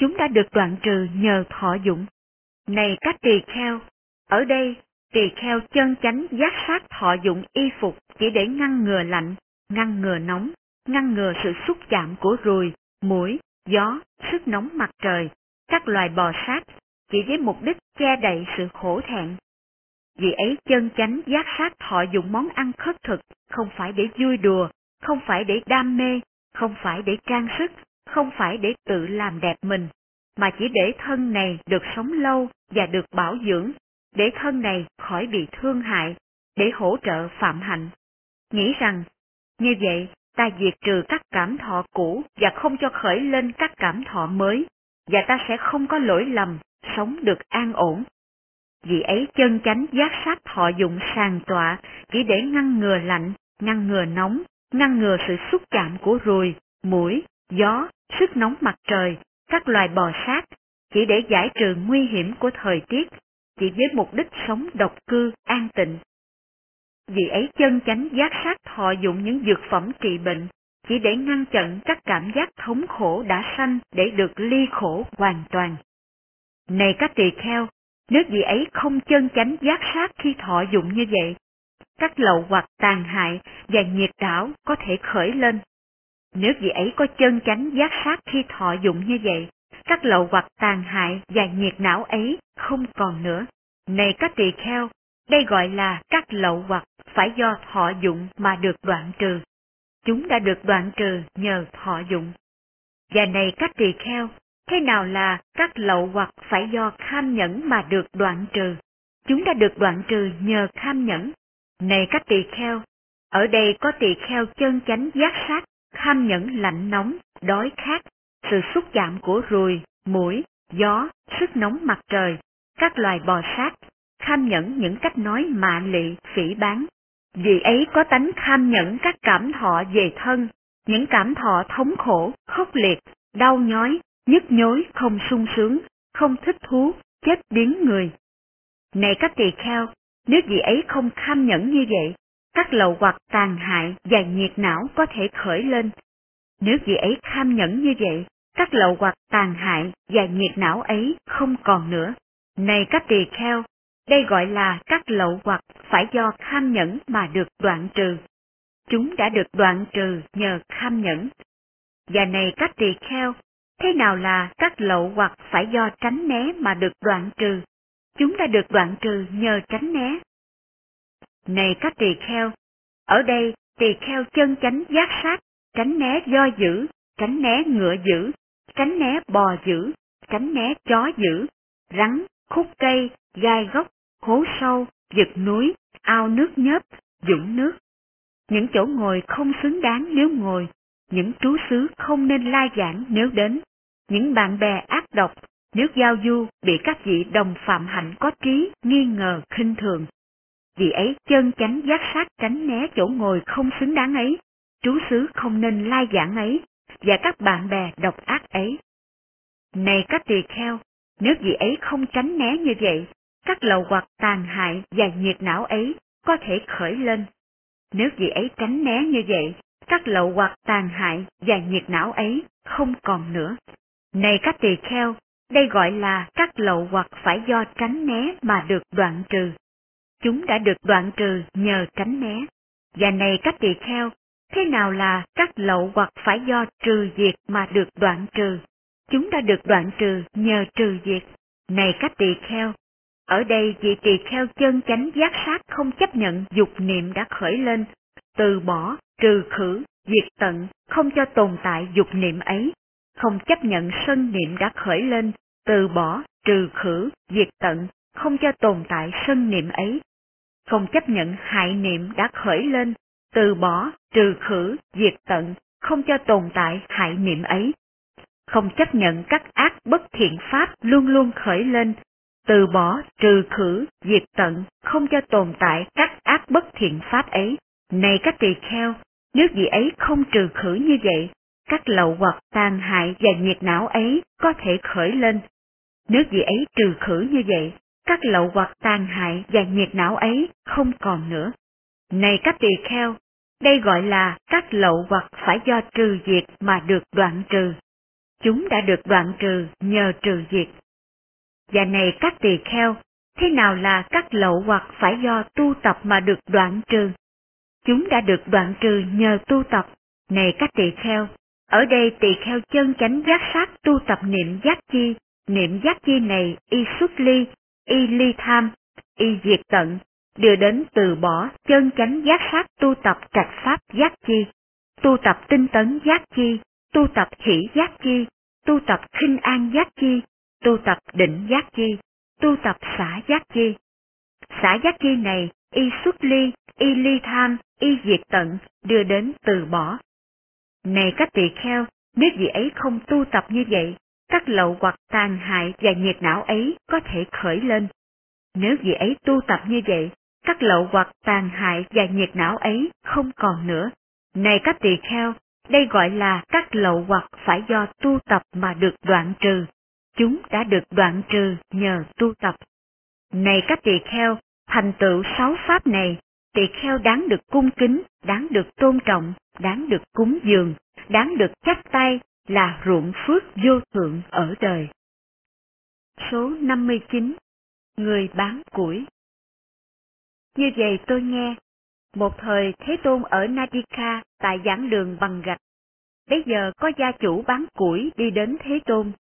Chúng đã được đoạn trừ nhờ thọ dụng. Này các tỳ kheo, ở đây tỳ kheo chân chánh giác sát thọ dụng y phục chỉ để ngăn ngừa lạnh, ngăn ngừa nóng, ngăn ngừa sự xúc chạm của ruồi, mũi, gió, sức nóng mặt trời, các loài bò sát, chỉ với mục đích che đậy sự khổ thẹn. Vì ấy chân chánh giác sát thọ dụng món ăn khất thực, không phải để vui đùa, không phải để đam mê, không phải để trang sức, không phải để tự làm đẹp mình, mà chỉ để thân này được sống lâu và được bảo dưỡng, để thân này khỏi bị thương hại, để hỗ trợ phạm hạnh. Nghĩ rằng, như vậy ta diệt trừ các cảm thọ cũ và không cho khởi lên các cảm thọ mới, và ta sẽ không có lỗi lầm, sống được an ổn. Vì ấy chân chánh giác sát thọ dụng sàng tọa chỉ để ngăn ngừa lạnh, ngăn ngừa nóng, ngăn ngừa sự xúc chạm của ruồi, mũi, gió, sức nóng mặt trời, các loài bò sát, chỉ để giải trừ nguy hiểm của thời tiết, chỉ với mục đích sống độc cư, an tịnh. Vì ấy chân chánh giác sát thọ dụng những dược phẩm trị bệnh, chỉ để ngăn chặn các cảm giác thống khổ đã sanh để được ly khổ hoàn toàn. Này các tỳ kheo, nếu vị ấy không chân chánh giác sát khi thọ dụng như vậy, các lậu hoặc tàn hại và nhiệt đảo có thể khởi lên. Nếu vị ấy có chân chánh giác sát khi thọ dụng như vậy, các lậu hoặc tàn hại và nhiệt não ấy không còn nữa. Này các tỳ kheo, đây gọi là các lậu hoặc phải do thọ dụng mà được đoạn trừ. Chúng đã được đoạn trừ nhờ thọ dụng. Và này các tỳ kheo, thế nào là các lậu hoặc phải do kham nhẫn mà được đoạn trừ? Chúng đã được đoạn trừ nhờ kham nhẫn. Này các tỳ kheo, ở đây có tỳ kheo chân chánh giác sát, kham nhẫn lạnh nóng, đói khát, sự xúc chạm của ruồi, mũi, gió, sức nóng mặt trời, các loài bò sát, kham nhẫn những cách nói mạ lị, phỉ bán. Vì ấy có tánh tham nhẫn các cảm thọ về thân, những cảm thọ thống khổ, khốc liệt, đau nhói, nhức nhối, không sung sướng, không thích thú, chết biến người. Này các tỳ kheo, nếu vị ấy không tham nhẫn như vậy, các lậu hoặc tàn hại và nhiệt não có thể khởi lên. Nếu vị ấy tham nhẫn như vậy, các lậu hoặc tàn hại và nhiệt não ấy không còn nữa. Này các tỳ kheo, đây gọi là các lậu hoặc phải do kham nhẫn mà được đoạn trừ. Chúng đã được đoạn trừ nhờ kham nhẫn. Và này các tỳ kheo, thế nào là các lậu hoặc phải do tránh né mà được đoạn trừ? Chúng đã được đoạn trừ nhờ tránh né. Này các tỳ kheo, ở đây tỳ kheo chân chánh giác sát, tránh né do dữ, tránh né ngựa dữ, tránh né bò dữ, tránh né chó dữ, rắn, khúc cây, gai gốc, hố sâu, giật núi, ao nước nhớp, dũng nước. Những chỗ ngồi không xứng đáng nếu ngồi, những trú xứ không nên lai giảng nếu đến, những bạn bè ác độc, nếu giao du bị các vị đồng phạm hạnh có trí, nghi ngờ, khinh thường. Vì ấy chân chánh giác sát tránh né chỗ ngồi không xứng đáng ấy, trú xứ không nên lai giảng ấy, và các bạn bè độc ác ấy. Này các tỳ kheo, nếu vị ấy không tránh né như vậy, các lầu hoặc tàn hại và nhiệt não ấy có thể khởi lên. Nếu vị ấy tránh né như vậy, các lậu hoặc tàn hại và nhiệt não ấy không còn nữa. Này các tỳ kheo, đây gọi là các lậu hoặc phải do tránh né mà được đoạn trừ. Chúng đã được đoạn trừ nhờ tránh né. Và này các tỳ kheo, thế nào là các lậu hoặc phải do trừ diệt mà được đoạn trừ? Chúng đã được đoạn trừ nhờ trừ diệt. Này các tỳ kheo, ở đây vị tỳ kheo chân chánh giác sát không chấp nhận dục niệm đã khởi lên, từ bỏ, trừ khử, diệt tận, không cho tồn tại dục niệm ấy, không chấp nhận sân niệm đã khởi lên, từ bỏ, trừ khử, diệt tận, không cho tồn tại sân niệm ấy, không chấp nhận hại niệm đã khởi lên, từ bỏ, trừ khử, diệt tận, không cho tồn tại hại niệm ấy. Không chấp nhận các ác bất thiện pháp luôn luôn khởi lên, từ bỏ, trừ khử, diệt tận, không cho tồn tại các ác bất thiện pháp ấy. Này các tỳ kheo, nếu gì ấy không trừ khử như vậy, các lậu hoặc tàn hại và nhiệt não ấy có thể khởi lên. Nếu gì ấy trừ khử như vậy, các lậu hoặc tàn hại và nhiệt não ấy không còn nữa. Này các tỳ kheo, đây gọi là các lậu hoặc phải do trừ diệt mà được đoạn trừ. Chúng đã được đoạn trừ nhờ trừ diệt. Và này các tỳ kheo, thế nào là các lậu hoặc phải do tu tập mà được đoạn trừ? Chúng đã được đoạn trừ nhờ tu tập. Này các tỳ kheo, ở đây tỳ kheo chân chánh giác sát tu tập niệm giác chi, niệm giác chi này y xuất ly, y ly tham, y diệt tận, đưa đến từ bỏ chân chánh giác sát tu tập trạch pháp giác chi, tu tập tinh tấn giác chi, tu tập hỷ giác chi, tu tập khinh an giác chi, tu tập định giác chi, tu tập xả giác chi. Xả giác chi này y xuất ly, y ly tham, y diệt tận, đưa đến từ bỏ. Này các tỳ kheo, nếu vị ấy không tu tập như vậy, các lậu hoặc tàn hại và nhiệt não ấy có thể khởi lên. Nếu vị ấy tu tập như vậy, các lậu hoặc tàn hại và nhiệt não ấy không còn nữa. Này các tỳ kheo, đây gọi là các lậu hoặc phải do tu tập mà được đoạn trừ. Chúng đã được đoạn trừ nhờ tu tập. Này các tỳ kheo, thành tựu sáu pháp này, tỳ kheo đáng được cung kính, đáng được tôn trọng, đáng được cúng dường, đáng được chắp tay là ruộng phước vô thượng ở đời. Số 59 Người bán củi Như vậy tôi nghe, một thời Thế Tôn ở Nadika tại giảng đường bằng gạch. Bây giờ có gia chủ bán củi đi đến Thế Tôn.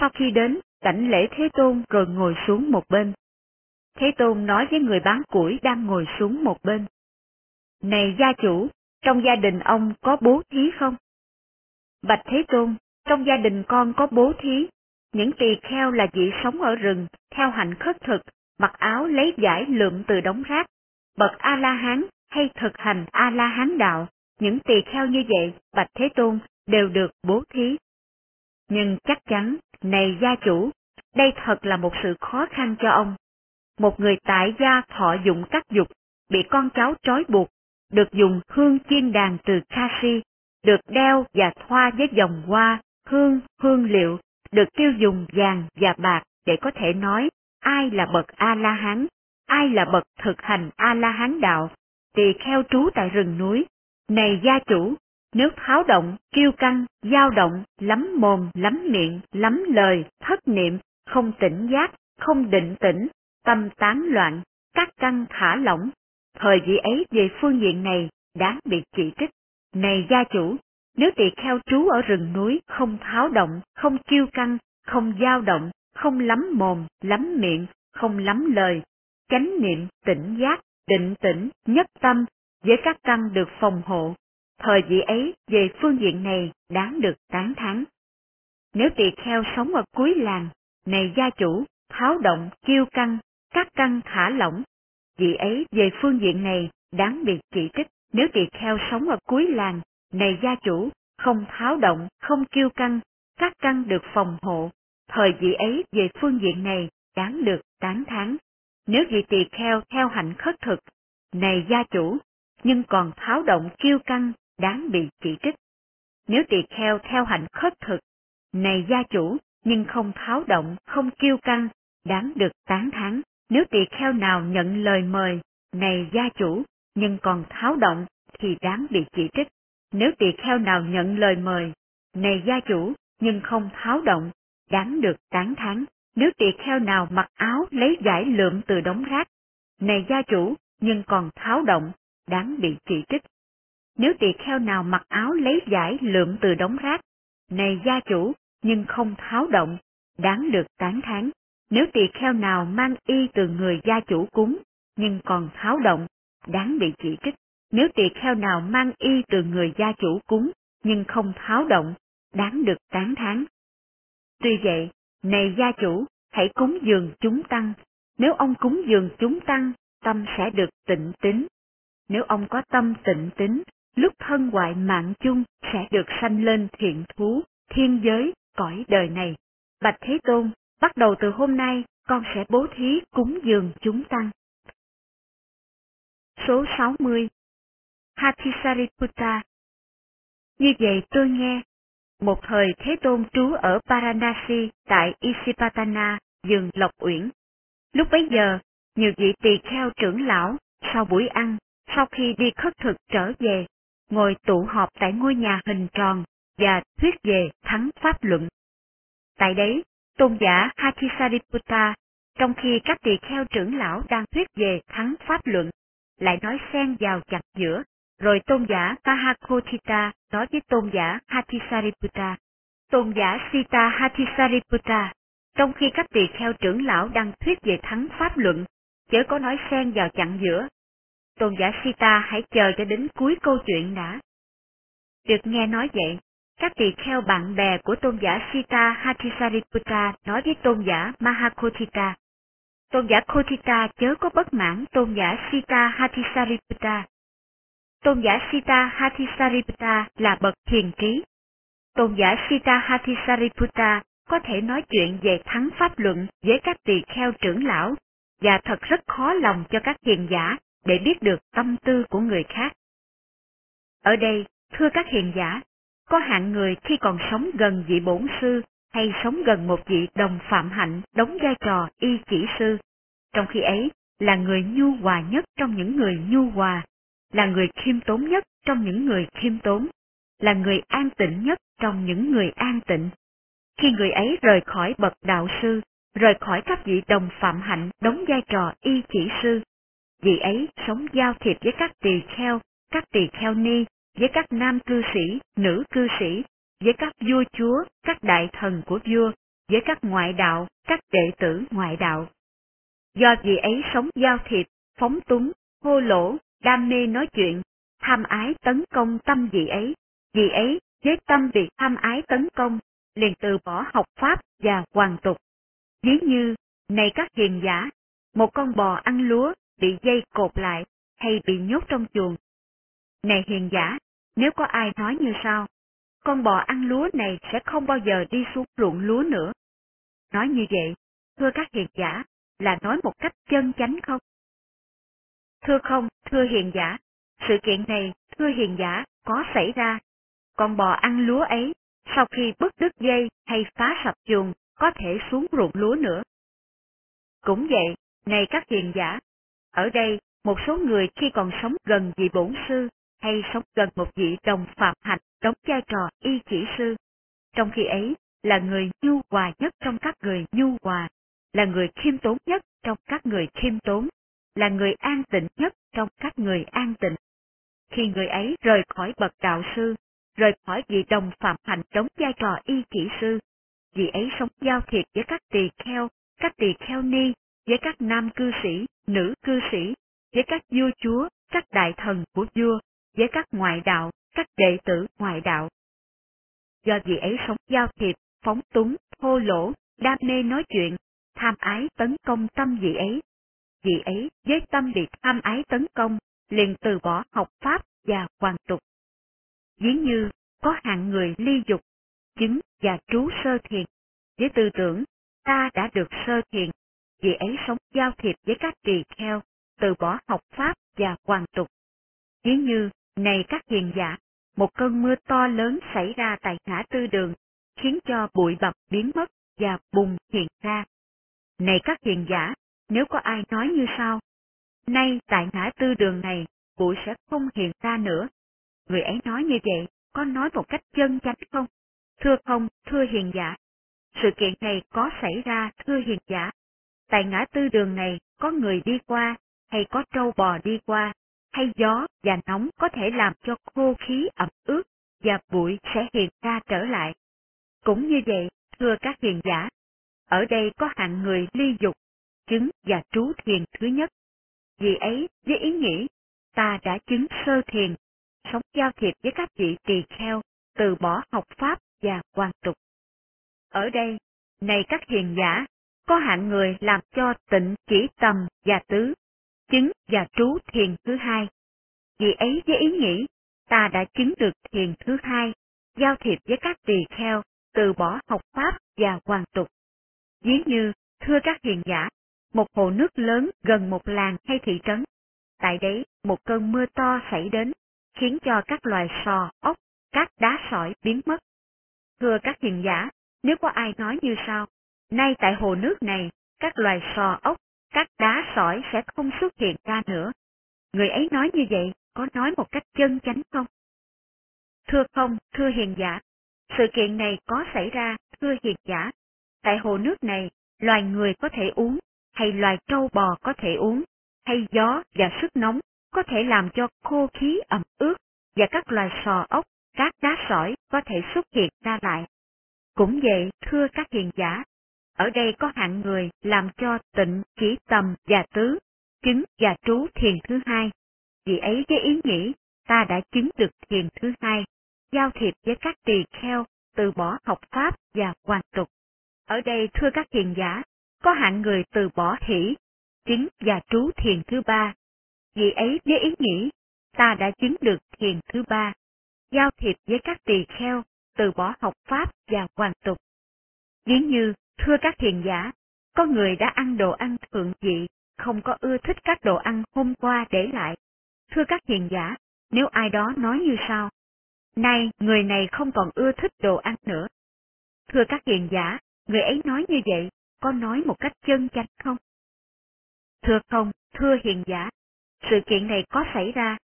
Sau khi đến, đảnh lễ Thế Tôn rồi ngồi xuống một bên. Thế Tôn nói với người bán củi đang ngồi xuống một bên. Này gia chủ, trong gia đình ông có bố thí không? Bạch Thế Tôn, trong gia đình con có bố thí, những tỳ kheo là vị sống ở rừng, theo hạnh khất thực, mặc áo lấy giải lượm từ đống rác. Bậc A-la-hán hay thực hành A-la-hán đạo, những tỳ kheo như vậy, Bạch Thế Tôn, đều được bố thí. Nhưng chắc chắn, này gia chủ, đây thật là một sự khó khăn cho ông. Một người tại gia thọ dụng các dục, bị con cháu trói buộc, được dùng hương chiên đàn từ Kasi, được đeo và thoa với vòng hoa, hương, hương liệu, được tiêu dùng vàng và bạc để có thể nói ai là bậc A-la-hán, ai là bậc thực hành A-la-hán đạo, tỳ kheo trú tại rừng núi. Này gia chủ, nếu tháo động, kiêu căng, dao động, lắm mồm, lắm miệng, lắm lời, thất niệm, không tỉnh giác, không định tĩnh, tâm tán loạn, các căn thả lỏng, thời vị ấy về phương diện này đáng bị chỉ trích. Này gia chủ, nếu tỳ kheo trú ở rừng núi không tháo động, không kiêu căng, không dao động, không lắm mồm, lắm miệng, không lắm lời, chánh niệm, tỉnh giác, định tĩnh, nhất tâm, với các căn được phòng hộ, thời vị ấy về phương diện này đáng được tán thán. Nếu tỳ kheo sống ở cuối làng, này gia chủ, tháo động, kiêu căng, các căng thả lỏng, vị ấy về phương diện này đáng bị chỉ trích. Nếu tỳ kheo sống ở cuối làng, này gia chủ, không tháo động, không kiêu căng, các căn được phòng hộ, thời vị ấy về phương diện này đáng được tán thán. Nếu vị tỳ kheo theo hạnh khất thực, này gia chủ, nhưng còn tháo động kiêu căng, đáng bị chỉ trích. Nếu tỳ kheo theo hạnh khất thực, này gia chủ, nhưng không tháo động, không kiêu căng, đáng được tán thán. Nếu tỳ kheo nào nhận lời mời, này gia chủ, nhưng còn tháo động, thì đáng bị chỉ trích. Nếu tỳ kheo nào nhận lời mời, này gia chủ, nhưng không tháo động, đáng được tán thán. Nếu tỳ kheo nào mặc áo lấy giải lượm từ đống rác, này gia chủ, nhưng còn tháo động, đáng bị chỉ trích. Nếu tỳ kheo nào mặc áo lấy giải lượm từ đống rác, này gia chủ, nhưng không tháo động, đáng được tán thán. Nếu tỳ kheo nào mang y từ người gia chủ cúng, nhưng còn tháo động, đáng bị chỉ trích. Nếu tỳ kheo nào mang y từ người gia chủ cúng, nhưng không tháo động, đáng được tán thán. Tuy vậy, này gia chủ, hãy cúng dường chúng tăng. Nếu ông cúng dường chúng tăng, tâm sẽ được tịnh tính. Nếu ông có tâm tịnh tính, lúc thân hoại mạng chung sẽ được sanh lên thiện thú, thiên giới, cõi đời này. Bạch Thế Tôn, bắt đầu từ hôm nay, con sẽ bố thí cúng dường chúng tăng. Số 60 Hathisariputta Như vậy tôi nghe, một thời Thế Tôn trú ở Paranasi tại Isipatana, rừng Lộc Uyển. Lúc bấy giờ, nhiều vị tỳ kheo trưởng lão, sau buổi ăn, sau khi đi khất thực trở về, ngồi tụ họp tại ngôi nhà hình tròn và thuyết về thắng pháp luận. Tại đấy, tôn giả Hathisariputta, trong khi các tỳ kheo trưởng lão đang thuyết về thắng pháp luận, lại nói xen vào chặt giữa, rồi tôn giả Tahakotita nói với tôn giả Hathisariputta. Tôn giả Sita Hathisariputta, trong khi các tỳ kheo trưởng lão đang thuyết về thắng pháp luận, chớ có nói xen vào chặn giữa. Tôn giả Sita hãy chờ cho đến cuối câu chuyện đã. Được nghe nói vậy, các tỳ kheo bạn bè của tôn giả Sita Hathisariputta nói với tôn giả Mahakotita. Tôn giả Kotita chớ có bất mãn tôn giả Sita Hathisariputta. Tôn giả Sita Hathisariputta là bậc thiền trí. Tôn giả Sita Hathisariputta có thể nói chuyện về thắng pháp luận với các tỳ kheo trưởng lão, và thật rất khó lòng cho các hiền giả để biết được tâm tư của người khác. Ở đây, thưa các hiền giả, có hạng người khi còn sống gần vị bổn sư hay sống gần một vị đồng phạm hạnh đóng vai trò y chỉ sư, trong khi ấy là người nhu hòa nhất trong những người nhu hòa, là người khiêm tốn nhất trong những người khiêm tốn, là người an tịnh nhất trong những người an tịnh. Khi người ấy rời khỏi bậc đạo sư, rời khỏi các vị đồng phạm hạnh đóng vai trò y chỉ sư, vị ấy sống giao thiệp với các tỳ kheo, các tỳ kheo ni, với các nam cư sĩ, nữ cư sĩ, với các vua chúa, các đại thần của vua, với các ngoại đạo, các đệ tử ngoại đạo. Do vị ấy sống giao thiệp, phóng túng, hô lỗ, đam mê nói chuyện, tham ái tấn công tâm vị ấy, vị ấy với tâm bị tham ái tấn công, liền từ bỏ học pháp và hoàn tục. Ví như, này các hiền giả, một con bò ăn lúa bị dây cột lại hay bị nhốt trong chuồng. Này hiền giả, nếu có ai nói như sau, con bò ăn lúa này sẽ không bao giờ đi xuống ruộng lúa nữa. Nói như vậy, thưa các hiền giả, là nói một cách chân chánh không? Thưa không, thưa hiền giả, sự kiện này, thưa hiền giả, có xảy ra. Con bò ăn lúa ấy, sau khi bứt đứt dây hay phá sập chuồng, có thể xuống ruộng lúa nữa. Cũng vậy, này các hiền giả, ở đây, một số người khi còn sống gần vị bổn sư, hay sống gần một vị đồng phạm hạnh đóng vai trò y chỉ sư. Trong khi ấy, là người nhu hòa nhất trong các người nhu hòa, là người khiêm tốn nhất trong các người khiêm tốn, là người an tịnh nhất trong các người an tịnh. Khi người ấy rời khỏi bậc đạo sư, rời khỏi vị đồng phạm hạnh đóng vai trò y chỉ sư, vị ấy sống giao thiệp với các tỳ kheo, các tỳ kheo ni, với các nam cư sĩ, nữ cư sĩ, với các vua chúa, các đại thần của vua, với các ngoại đạo, các đệ tử ngoại đạo. Do vị ấy sống giao thiệp, phóng túng, thô lỗ, đam mê nói chuyện, tham ái tấn công tâm vị ấy. Vị ấy với tâm bị tham ái tấn công, liền từ bỏ học pháp và hoàn tục. Ví như có hạng người ly dục, chứng và trú sơ thiền, với tư tưởng ta đã được sơ thiền, vì ấy sống giao thiệp với các tỳ kheo, từ bỏ học pháp và hoàn tục. Ví như, này các hiền giả, một cơn mưa to lớn xảy ra tại ngã tư đường, khiến cho bụi bặm biến mất và bùng hiện ra. Này các hiền giả, nếu có ai nói như sau, nay tại ngã tư đường này, bụi sẽ không hiện ra nữa. Người ấy nói như vậy, có nói một cách chân chánh không? Thưa không, thưa hiền giả. Sự kiện này có xảy ra, thưa hiền giả. Tại ngã tư đường này, có người đi qua, hay có trâu bò đi qua, hay gió và nóng có thể làm cho khô khí ẩm ướt và bụi sẽ hiện ra trở lại. Cũng như vậy, thưa các hiền giả, ở đây có hạng người ly dục, chứng và trú thiền thứ nhất. Vì ấy, với ý nghĩ, ta đã chứng sơ thiền, sống giao thiệp với các vị tỳ kheo, từ bỏ học pháp và hoàn tục. Ở đây, này các hiền giả, có hạng người làm cho tịnh chỉ tầm và tứ, chứng và trú thiền thứ hai. Vì ấy với ý nghĩ, ta đã chứng được thiền thứ hai, giao thiệp với các tỳ kheo, từ bỏ học pháp và hoàn tục. Ví như, thưa các hiền giả, một hồ nước lớn gần một làng hay thị trấn. Tại đấy, một cơn mưa to xảy đến, khiến cho các loài sò, ốc, các đá sỏi biến mất. Thưa các hiền giả, nếu có ai nói như sau, nay tại hồ nước này, các loài sò, ốc, các đá sỏi sẽ không xuất hiện ra nữa. Người ấy nói như vậy, có nói một cách chân chánh không? Thưa không, thưa hiền giả, sự kiện này có xảy ra, thưa hiền giả. Tại hồ nước này, loài người có thể uống, hay loài trâu bò có thể uống, hay gió và sức nóng có thể làm cho khô khí ẩm ướt, và các loài sò ốc, các đá sỏi có thể xuất hiện ra lại. Cũng vậy, thưa các hiền giả, ở đây có hạng người làm cho tịnh chỉ tầm và tứ, chứng và trú thiền thứ hai. Vì ấy với ý nghĩ, ta đã chứng được thiền thứ hai, giao thiệp với các tỳ kheo, từ bỏ học pháp và hoàn tục. Ở đây thưa các thiền giả, có hạng người từ bỏ hỷ, chứng và trú thiền thứ ba. Vì ấy với ý nghĩ, ta đã chứng được thiền thứ ba, giao thiệp với các tỳ kheo, từ bỏ học pháp và hoàn tục. Ví như, thưa các hiền giả, có người đã ăn đồ ăn thượng vị, không có ưa thích các đồ ăn hôm qua để lại. Thưa các hiền giả, nếu ai đó nói như sau, nay người này không còn ưa thích đồ ăn nữa. Thưa các hiền giả, người ấy nói như vậy, có nói một cách chân chánh không? Thưa không, thưa hiền giả, sự kiện này có xảy ra.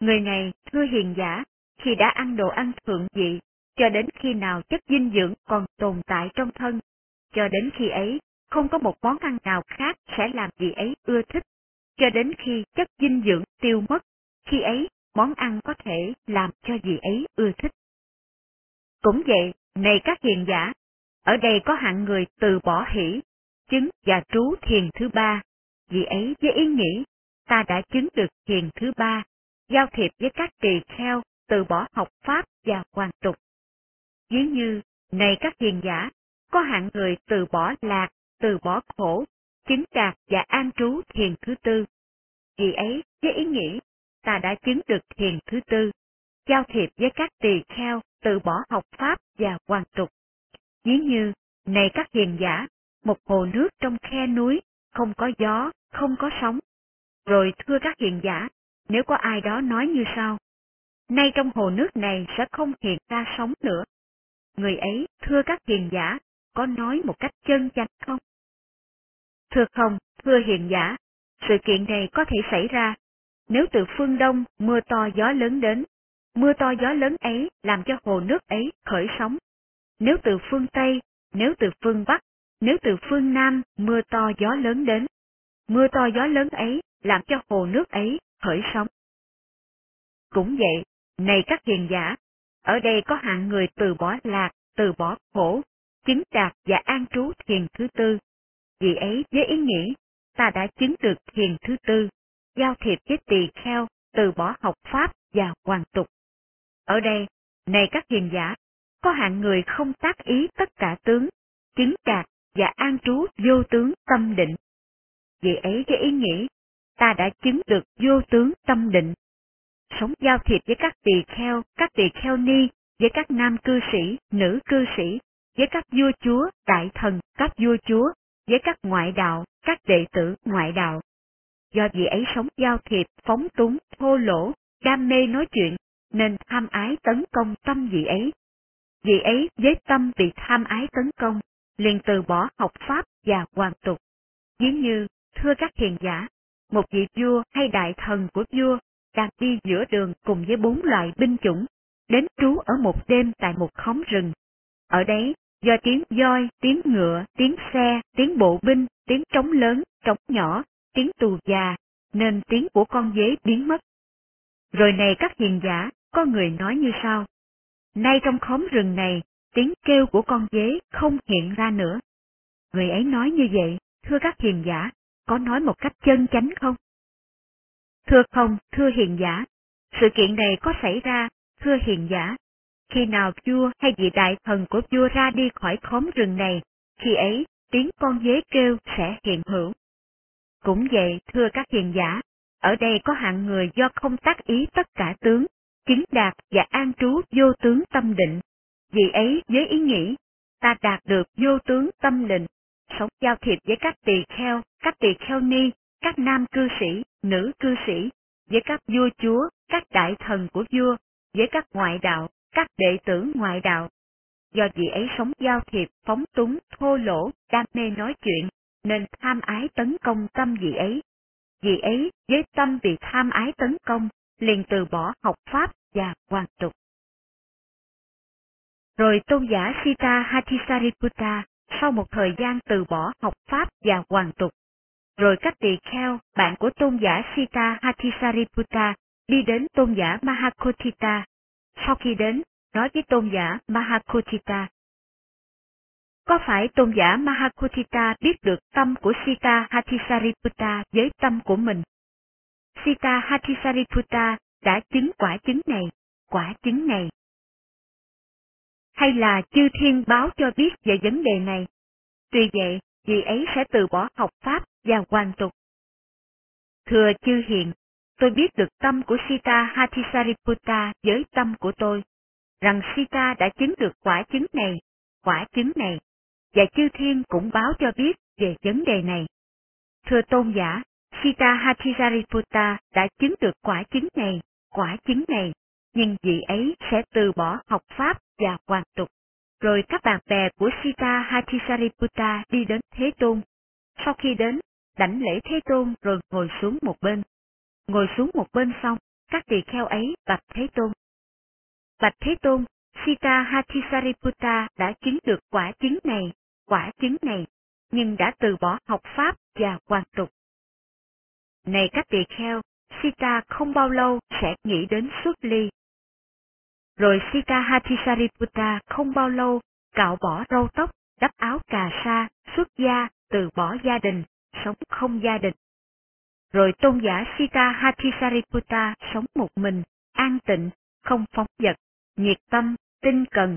Người này, thưa hiền giả, khi đã ăn đồ ăn thượng vị, cho đến khi nào chất dinh dưỡng còn tồn tại trong thân, cho đến khi ấy, không có một món ăn nào khác sẽ làm gì ấy ưa thích, cho đến khi chất dinh dưỡng tiêu mất, khi ấy món ăn có thể làm cho gì ấy ưa thích. Cũng vậy, này các hiền giả, ở đây có hạng người từ bỏ hỷ, chứng và trú thiền thứ ba, vì ấy với ý nghĩ, ta đã chứng được thiền thứ ba, giao thiệp với các tỳ kheo, từ bỏ học pháp và hoàn tục. Ví như, này các hiền giả, có hạng người từ bỏ lạc, từ bỏ khổ, chứng đạt và an trú thiền thứ tư. Vì ấy, với ý nghĩ, ta đã chứng được thiền thứ tư, giao thiệp với các tỳ kheo, từ bỏ học pháp và hoàn tục. Ví như, này các hiền giả, một hồ nước trong khe núi, không có gió, không có sóng. Rồi thưa các hiền giả, nếu có ai đó nói như sau, nay trong hồ nước này sẽ không hiện ra sóng nữa. Người ấy, thưa các hiền giả, có nói một cách chân chánh không? Thưa không, thưa hiền giả, sự kiện này có thể xảy ra. Nếu từ phương Đông mưa to gió lớn đến, mưa to gió lớn ấy làm cho hồ nước ấy khởi sóng. Nếu từ phương Tây, nếu từ phương Bắc, nếu từ phương Nam mưa to gió lớn đến, mưa to gió lớn ấy làm cho hồ nước ấy khởi sóng. Cũng vậy, này các hiền giả, ở đây có hạng người từ bỏ lạc, từ bỏ khổ, chứng đạt và an trú thiền thứ tư. Vì ấy với ý nghĩ, ta đã chứng được thiền thứ tư, giao thiệp với tỳ kheo, từ bỏ học pháp và hoàn tục. Ở đây, này các hiền giả, có hạng người không tác ý tất cả tướng, chứng đạt và an trú vô tướng tâm định. Vì ấy với ý nghĩ, ta đã chứng được vô tướng tâm định. Sống giao thiệp với các tỳ kheo, các tỳ kheo ni, với các nam cư sĩ, nữ cư sĩ, với các vua chúa, đại thần, các vua chúa, với các ngoại đạo, các đệ tử ngoại đạo. Do vị ấy sống giao thiệp, phóng túng, thô lỗ, đam mê nói chuyện, nên tham ái tấn công tâm vị ấy. Vị ấy với tâm bị tham ái tấn công, liền từ bỏ học pháp và hoàn tục. Ví như, thưa các hiền giả, một vị vua hay đại thần của vua đang đi giữa đường cùng với bốn loại binh chủng, đến trú ở một đêm tại một khóm rừng. Ở đấy, do tiếng voi, tiếng ngựa, tiếng xe, tiếng bộ binh, tiếng trống lớn, trống nhỏ, tiếng tù già, nên tiếng của con dế biến mất. Rồi này các hiền giả, có người nói như sau. Nay trong khóm rừng này, tiếng kêu của con dế không hiện ra nữa. Người ấy nói như vậy, thưa các hiền giả, có nói một cách chân chánh không? Thưa không, thưa hiền giả, sự kiện này có xảy ra, thưa hiền giả. Khi nào vua hay vị đại thần của vua ra đi khỏi khóm rừng này, khi ấy tiếng con dế kêu sẽ hiện hữu. Cũng vậy, thưa các hiền giả, ở đây có hạng người do không tác ý tất cả tướng, chứng đạt và an trú vô tướng tâm định. Vì ấy với ý nghĩ, ta đạt được vô tướng tâm định, sống giao thiệp với các tỳ kheo, các tỳ kheo ni, các nam cư sĩ, nữ cư sĩ, với các vua chúa, các đại thần của vua, với các ngoại đạo, các đệ tử ngoại đạo. Do vị ấy sống giao thiệp, phóng túng, thô lỗ, đam mê nói chuyện, nên tham ái tấn công tâm vị ấy. Vị ấy với tâm vì tham ái tấn công, liền từ bỏ học pháp và hoàn tục. Rồi tôn giả Sita Hathisariputta sau một thời gian từ bỏ học pháp và hoàn tục. Rồi các tỳ kheo, bạn của tôn giả Sita Hathisariputta, đi đến tôn giả Mahakotita. Sau khi đến, nói với tôn giả Mahakotita. Có phải tôn giả Mahakotita biết được tâm của Sita Hathisariputta với tâm của mình? Sita Hathisariputta đã chứng quả chứng này, quả chứng này. Hay là chư thiên báo cho biết về vấn đề này? Tuy vậy, vị ấy sẽ từ bỏ học pháp và hoàn tục. Thưa chư hiền, tôi biết được tâm của Sita Hathisariputta với tâm của tôi, rằng Sita đã chứng được quả chứng này, quả chứng này, và chư thiên cũng báo cho biết về vấn đề này. Thưa tôn giả, Sita Hathisariputta đã chứng được quả chứng này, quả chứng này, nhưng vị ấy sẽ từ bỏ học pháp và hoàn tục. Rồi các bạn bè của Sita Hathisariputta đi đến Thế Tôn. Sau khi đến, đảnh lễ Thế Tôn rồi ngồi xuống một bên. Ngồi xuống một bên xong, các tỳ kheo ấy bạch Thế Tôn. Bạch Thế Tôn, Sita Hathisariputta đã chứng được quả chứng này, quả chứng này, nhưng đã từ bỏ học pháp và hoàn tục. Này các tỳ kheo, Sita không bao lâu sẽ nghĩ đến xuất ly. Rồi Sita Hathisariputta không bao lâu cạo bỏ râu tóc, đắp áo cà sa, xuất gia, từ bỏ gia đình, sống không gia đình. Rồi tôn giả Sita Hathisariputta sống một mình, an tịnh, không phóng vật, nhiệt tâm, tinh cần.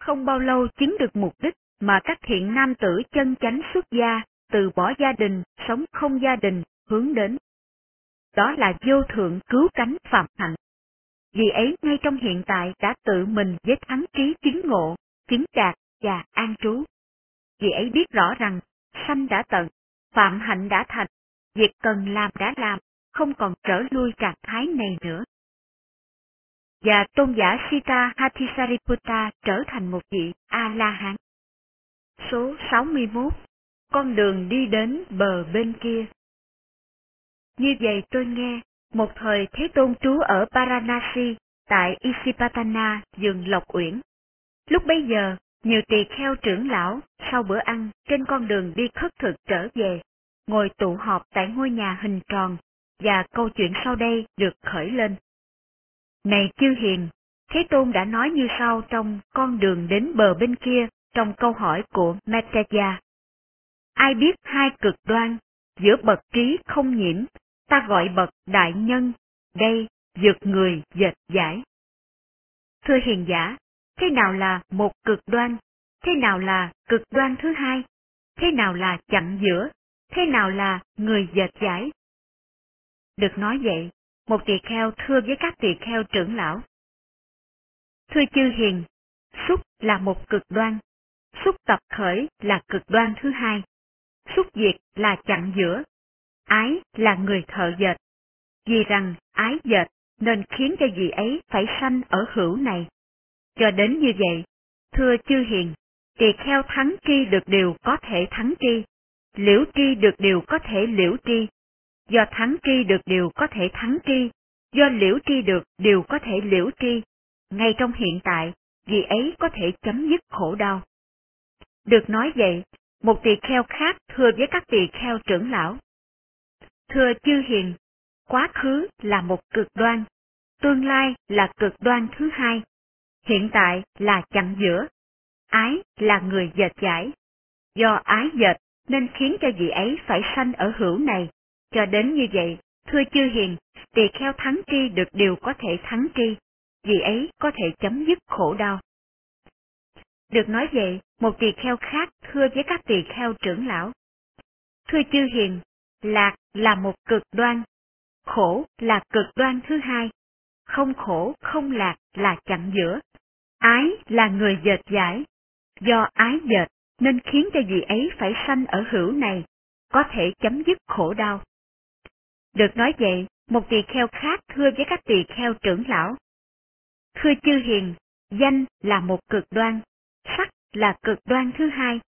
Không bao lâu chứng được mục đích mà các thiện nam tử chân chánh xuất gia, từ bỏ gia đình, sống không gia đình, hướng đến đó là vô thượng cứu cánh phạm hạnh. Vì ấy ngay trong hiện tại đã tự mình với thắng trí chứng ngộ, chứng đạt và an trú. Vì ấy biết rõ rằng, sanh đã tận, phạm hạnh đã thành, việc cần làm đã làm, không còn trở lui trạng thái này nữa. Và tôn giả Sita Hathisariputta trở thành một vị A-la-hán. Số 61 Con đường đi đến bờ bên kia như vậy tôi nghe, một thời Thế Tôn trú ở Paranasi, tại Isipatana, vườn Lộc Uyển. Lúc bấy giờ, nhiều tỳ kheo trưởng lão, sau bữa ăn, trên con đường đi khất thực trở về, ngồi tụ họp tại ngôi nhà hình tròn, và câu chuyện sau đây được khởi lên. Này chư hiền, Thế Tôn đã nói như sau trong con đường đến bờ bên kia trong câu hỏi của Metaya. Ai biết hai cực đoan, giữa bậc trí không nhiễm ta gọi bậc đại nhân, đây, vượt người dệt giải. Thưa hiền giả, thế nào là một cực đoan, thế nào là cực đoan thứ hai, thế nào là chặn giữa, thế nào là người dệt giải. Được nói vậy, một tỳ kheo thưa với các tỳ kheo trưởng lão. Thưa chư hiền, xúc là một cực đoan, xúc tập khởi là cực đoan thứ hai, xúc diệt là chặn giữa, ái là người thợ dệt. Vì rằng ái dệt nên khiến cho vị ấy phải sanh ở hữu này. Cho đến như vậy, thưa chư hiền, tỳ kheo thắng tri được điều có thể thắng tri, liễu tri được điều có thể liễu tri, do thắng tri được điều có thể thắng tri, do liễu tri được điều có thể liễu tri, ngay trong hiện tại, vì ấy có thể chấm dứt khổ đau. Được nói vậy, một tỳ kheo khác thưa với các tỳ kheo trưởng lão, Thưa chư hiền, quá khứ là một cực đoan, tương lai là cực đoan thứ hai, hiện tại là chặn giữa, ái là người dệt giải. Do ái dệt nên khiến cho vị ấy phải sanh ở hữu này, cho đến như vậy, thưa chư hiền, tỳ kheo thắng tri được điều có thể thắng tri, vị ấy có thể chấm dứt khổ đau. Được nói vậy, một tỳ kheo khác thưa với các tỳ kheo trưởng lão. Thưa chư hiền, lạc là một cực đoan, khổ là cực đoan thứ hai, không khổ không lạc là chặn giữa, ái là người dệt giải, do ái dệt nên khiến cho vị ấy phải sanh ở hữu này, có thể chấm dứt khổ đau. Được nói vậy, một tỳ kheo khác thưa với các tỳ kheo trưởng lão. Thưa chư hiền, danh là một cực đoan, sắc là cực đoan thứ hai,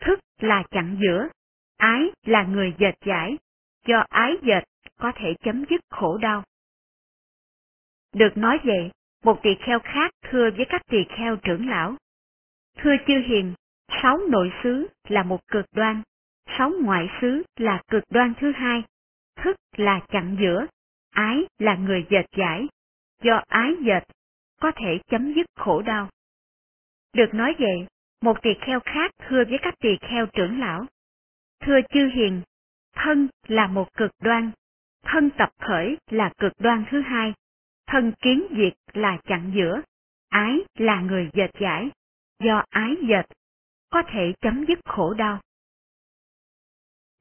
thức là chặn giữa, ái là người dệt giải, do ái dệt có thể chấm dứt khổ đau. Được nói vậy, một tỳ kheo khác thưa với các tỳ kheo trưởng lão. Thưa chư hiền, sáu nội xứ là một cực đoan, sáu ngoại xứ là cực đoan thứ hai, thức là chặn giữa, ái là người dệt giải, do ái dệt có thể chấm dứt khổ đau. Được nói vậy, một tỳ kheo khác thưa với các tỳ kheo trưởng lão. Thưa chư hiền, thân là một cực đoan, thân tập khởi là cực đoan thứ hai, thân kiến diệt là chặn giữa, ái là người dệt giải, do ái dệt, có thể chấm dứt khổ đau.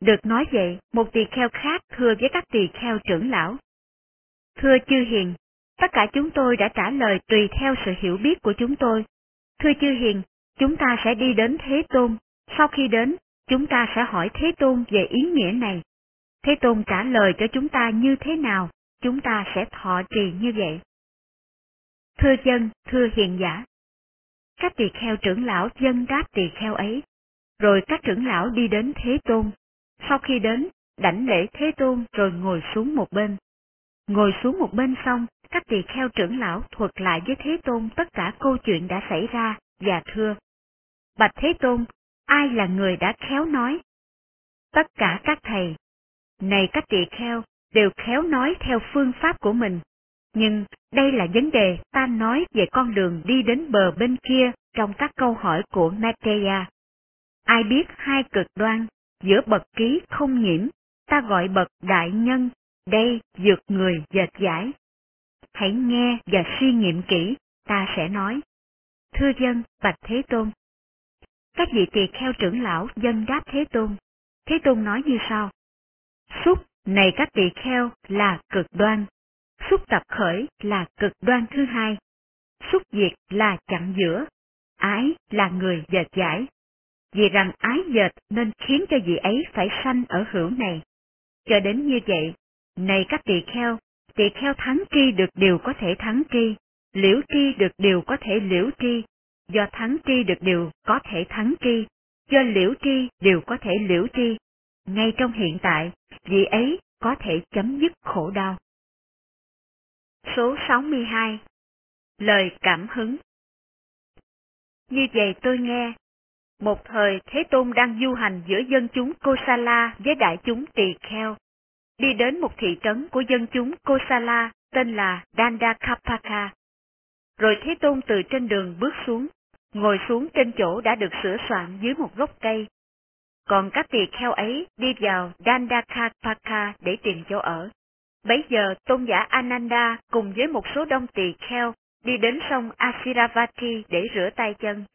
Được nói vậy, một tỳ kheo khác thưa với các tỳ kheo trưởng lão. Thưa chư hiền, tất cả chúng tôi đã trả lời tùy theo sự hiểu biết của chúng tôi. Thưa chư hiền, chúng ta sẽ đi đến Thế Tôn, sau khi đến, chúng ta sẽ hỏi Thế Tôn về ý nghĩa này. Thế Tôn trả lời cho chúng ta như thế nào, chúng ta sẽ thọ trì như vậy. Thưa dân, thưa hiền giả. Các tỳ kheo trưởng lão dân đáp tỳ kheo ấy, rồi các trưởng lão đi đến Thế Tôn. Sau khi đến, đảnh lễ Thế Tôn rồi ngồi xuống một bên. Ngồi xuống một bên xong, các tỳ kheo trưởng lão thuật lại với Thế Tôn tất cả câu chuyện đã xảy ra và thưa. Bạch Thế Tôn, ai là người đã khéo nói? Tất cả các thầy. Này các tỳ kheo, đều khéo nói theo phương pháp của mình. Nhưng đây là vấn đề ta nói về con đường đi đến bờ bên kia trong các câu hỏi của Matea. Ai biết hai cực đoan, giữa bậc ký không nhiễm, ta gọi bậc đại nhân, đây dược người dệt giải. Hãy nghe và suy nghiệm kỹ, ta sẽ nói. Thưa dân, Bạch Thế Tôn. Các vị tỳ kheo trưởng lão dân đáp Thế Tôn. Thế Tôn nói như sau. Xúc này các tỳ kheo là cực đoan, xúc tập khởi là cực đoan thứ hai, xúc diệt là chặn giữa, ái là người dệt giải. Vì rằng ái dệt nên khiến cho vị ấy phải sanh ở hữu này. Cho đến như vậy, này các tỳ kheo, tỳ kheo thắng tri được điều có thể thắng tri, liễu tri được điều có thể liễu tri, do thắng tri được điều có thể thắng tri, do liễu tri điều có thể liễu tri. Ngay trong hiện tại, vị ấy có thể chấm dứt khổ đau. Số 62 Lời cảm hứng Như vậy tôi nghe, một thời Thế Tôn đang du hành giữa dân chúng Kosala với đại chúng tỳ kheo. Đi đến một thị trấn của dân chúng Kosala tên là Dandakapaka. Rồi Thế Tôn từ trên đường bước xuống, ngồi xuống trên chỗ đã được sửa soạn dưới một gốc cây, còn các tỳ kheo ấy đi vào Dandakapaka để tìm chỗ ở. Bấy giờ tôn giả Ananda cùng với một số đông tỳ kheo đi đến sông Asiravati để rửa tay chân.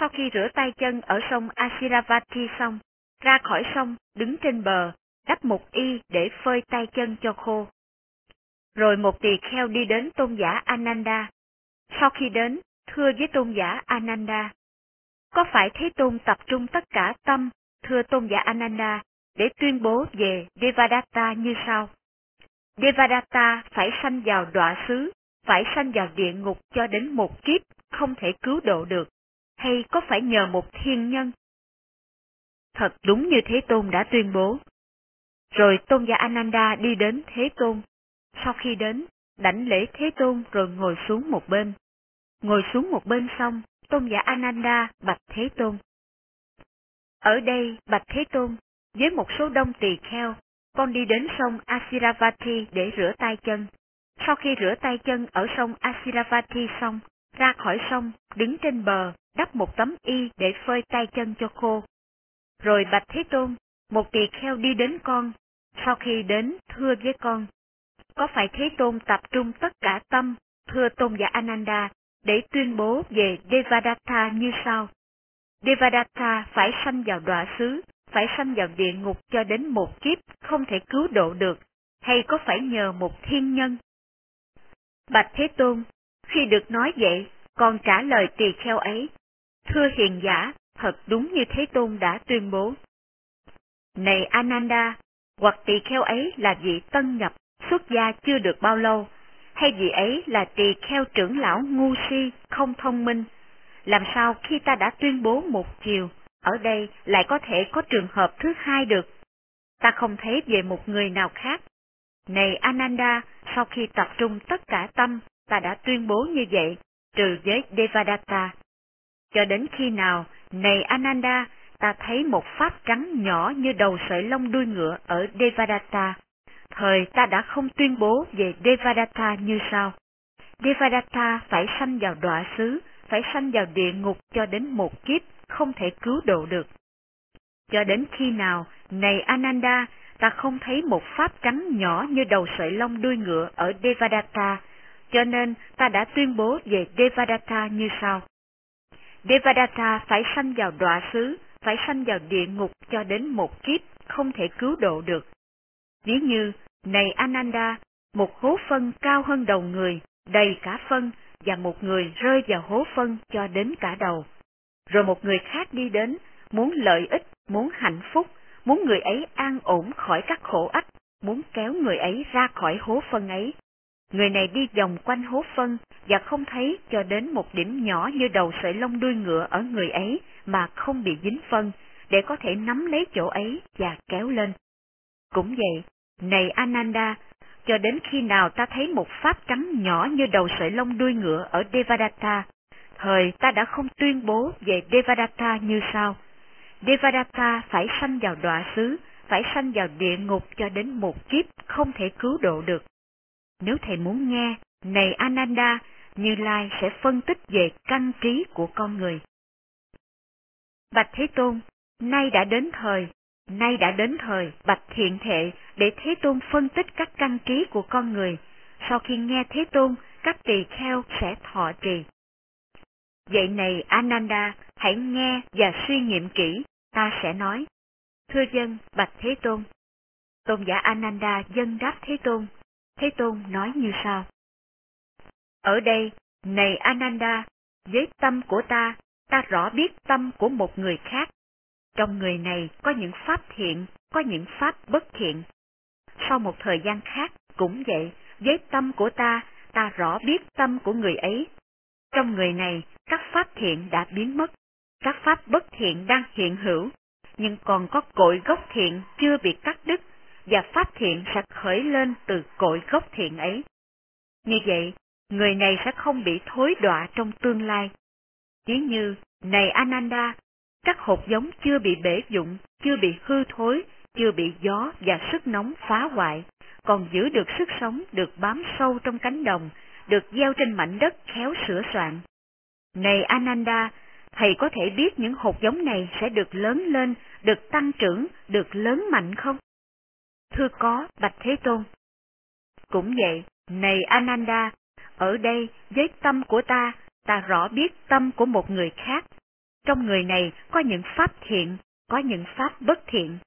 Sau khi rửa tay chân ở sông Asiravati xong, ra khỏi sông, đứng trên bờ, đắp một y để phơi tay chân cho khô. Rồi một tỳ kheo đi đến tôn giả Ananda. Sau khi đến, thưa với tôn giả Ananda. Có phải Thế Tôn tập trung tất cả tâm thưa tôn giả Ananda, để tuyên bố về Devadatta như sau. Devadatta phải sanh vào đọa xứ, phải sanh vào địa ngục cho đến một kiếp không thể cứu độ được, hay có phải nhờ một thiên nhân? Thật đúng như Thế Tôn đã tuyên bố. Rồi tôn giả Ananda đi đến Thế Tôn. Sau khi đến, đảnh lễ Thế Tôn rồi ngồi xuống một bên. Ngồi xuống một bên xong, tôn giả Ananda bạch Thế Tôn. Ở đây, Bạch Thế Tôn, với một số đông tỳ kheo, con đi đến sông Asiravati để rửa tay chân. Sau khi rửa tay chân ở sông Asiravati xong, ra khỏi sông, đứng trên bờ, đắp một tấm y để phơi tay chân cho khô. Rồi Bạch Thế Tôn, một tỳ kheo đi đến con, sau khi đến thưa với con. có phải Thế Tôn tập trung tất cả tâm, thưa tôn giả Ananda, để tuyên bố về Devadatta như sau. Devadatta phải sanh vào đọa xứ, phải sanh vào địa ngục cho đến một kiếp, không thể cứu độ được, hay có phải nhờ một thiên nhân? Bạch Thế Tôn, khi được nói vậy, con trả lời tỳ kheo ấy. Thưa hiền giả, thật đúng như Thế Tôn đã tuyên bố. Này Ananda, hoặc tỳ kheo ấy là vị tân nhập, xuất gia chưa được bao lâu, hay vị ấy là tỳ kheo trưởng lão ngu si, không thông minh. Làm sao khi ta đã tuyên bố một chiều, ở đây lại có thể có trường hợp thứ hai được? Ta không thấy về một người nào khác. Này Ananda, sau khi tập trung tất cả tâm, ta đã tuyên bố như vậy, trừ với Devadatta. Cho đến khi nào, này Ananda, ta thấy một pháp trắng nhỏ như đầu sợi lông đuôi ngựa ở Devadatta. Thời ta đã không tuyên bố về Devadatta như sau. Devadatta phải sanh vào đọa xứ, phải sanh vào địa ngục cho đến một kiếp, không thể cứu độ được. Cho đến khi nào, này Ananda, ta không thấy một pháp trắng nhỏ như đầu sợi lông đuôi ngựa ở Devadatta, cho nên ta đã tuyên bố về Devadatta như sau. Devadatta phải sanh vào đọa xứ, phải sanh vào địa ngục cho đến một kiếp, không thể cứu độ được. Ví như, này Ananda, một hố phân cao hơn đầu người, đầy cả phân, và một người rơi vào hố phân cho đến cả đầu. Rồi một người khác đi đến, muốn lợi ích, muốn hạnh phúc, muốn người ấy an ổn khỏi các khổ ách, muốn kéo người ấy ra khỏi hố phân ấy. Người này đi vòng quanh hố phân và không thấy cho đến một điểm nhỏ như đầu sợi lông đuôi ngựa ở người ấy mà không bị dính phân, để có thể nắm lấy chỗ ấy và kéo lên. Cũng vậy, này Ananda, cho đến khi nào ta thấy một pháp trắng nhỏ như đầu sợi lông đuôi ngựa ở Devadatta, thời ta đã không tuyên bố về Devadatta như sau. Devadatta phải sanh vào đọa xứ, phải sanh vào địa ngục cho đến một kiếp không thể cứu độ được. Nếu thầy muốn nghe, này Ananda, Như Lai sẽ phân tích về căn trí của con người. Bạch Thế Tôn, nay đã đến thời, nay đã đến thời bạch thiện thệ để Thế Tôn phân tích các căn trí của con người. Sau khi nghe Thế Tôn, các tỳ kheo sẽ thọ trì. Vậy này Ananda, hãy nghe và suy nghiệm kỹ, ta sẽ nói. Thưa dân, bạch Thế Tôn. Tôn giả Ananda dân đáp Thế Tôn. Thế Tôn nói như sau. Ở đây, này Ananda, với tâm của ta, ta rõ biết tâm của một người khác. Trong người này có những pháp thiện, có những pháp bất thiện. Sau một thời gian khác, cũng vậy, với tâm của ta, ta rõ biết tâm của người ấy. Trong người này, các pháp thiện đã biến mất, các pháp bất thiện đang hiện hữu, nhưng còn có cội gốc thiện chưa bị cắt đứt, và pháp thiện sẽ khởi lên từ cội gốc thiện ấy. Như vậy, người này sẽ không bị thối đọa trong tương lai. Ví như, này Ananda, các hột giống chưa bị bể dụng, chưa bị hư thối, chưa bị gió và sức nóng phá hoại, còn giữ được sức sống được bám sâu trong cánh đồng, được gieo trên mảnh đất khéo sửa soạn. Này Ananda, thầy có thể biết những hột giống này sẽ được lớn lên, được tăng trưởng, được lớn mạnh không? Thưa có, Bạch Thế Tôn. Cũng vậy, này Ananda, ở đây với tâm của ta, ta rõ biết tâm của một người khác. Trong người này có những pháp thiện, có những pháp bất thiện.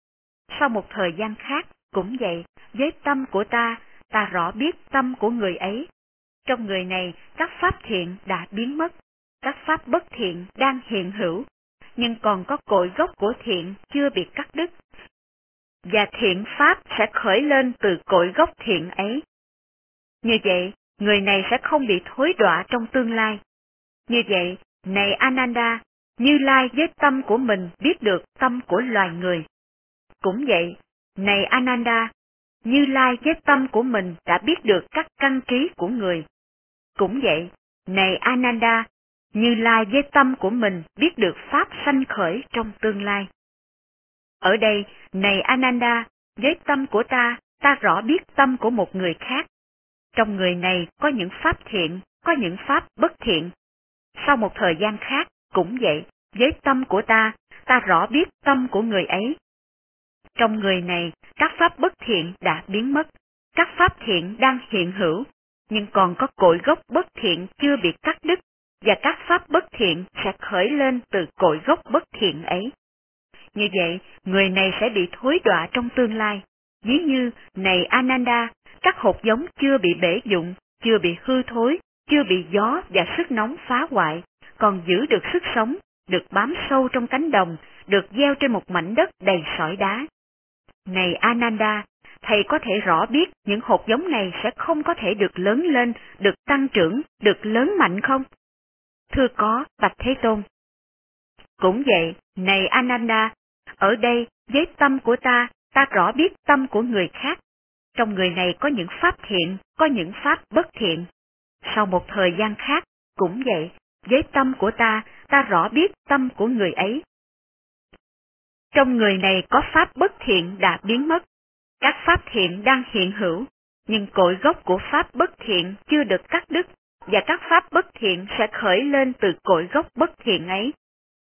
Sau một thời gian khác, cũng vậy, với tâm của ta, ta rõ biết tâm của người ấy. Trong người này, các pháp thiện đã biến mất, các pháp bất thiện đang hiện hữu, nhưng còn có cội gốc của thiện chưa bị cắt đứt. Và thiện pháp sẽ khởi lên từ cội gốc thiện ấy. Như vậy, người này sẽ không bị thối đọa trong tương lai. Như vậy, này Ananda, Như Lai với tâm của mình biết được tâm của loài người. Cũng vậy, này Ananda, Như Lai với tâm của mình đã biết được các căn trí của người. Cũng vậy, này Ananda, như Lai với tâm của mình biết được pháp sanh khởi trong tương lai. Ở đây, này Ananda, với tâm của ta, ta rõ biết tâm của một người khác. Trong người này có những pháp thiện, có những pháp bất thiện. Sau một thời gian khác, cũng vậy, với tâm của ta, ta rõ biết tâm của người ấy. Trong người này, các pháp bất thiện đã biến mất, các pháp thiện đang hiện hữu, nhưng còn có cội gốc bất thiện chưa bị cắt đứt, và các pháp bất thiện sẽ khởi lên từ cội gốc bất thiện ấy. Như vậy, người này sẽ bị thối đọa trong tương lai. Ví như, này Ananda, các hột giống chưa bị bể dụng, chưa bị hư thối, chưa bị gió và sức nóng phá hoại, còn giữ được sức sống, được bám sâu trong cánh đồng, được gieo trên một mảnh đất đầy sỏi đá. Này Ananda, thầy có thể rõ biết những hột giống này sẽ không có thể được lớn lên, được tăng trưởng, được lớn mạnh không? Thưa có, Bạch Thế Tôn. Cũng vậy, này Ananda, ở đây, với tâm của ta, ta rõ biết tâm của người khác. Trong người này có những pháp thiện, có những pháp bất thiện. Sau một thời gian khác, cũng vậy, với tâm của ta, ta rõ biết tâm của người ấy. Trong người này có pháp bất thiện đã biến mất, các pháp thiện đang hiện hữu, nhưng cội gốc của pháp bất thiện chưa được cắt đứt, và các pháp bất thiện sẽ khởi lên từ cội gốc bất thiện ấy.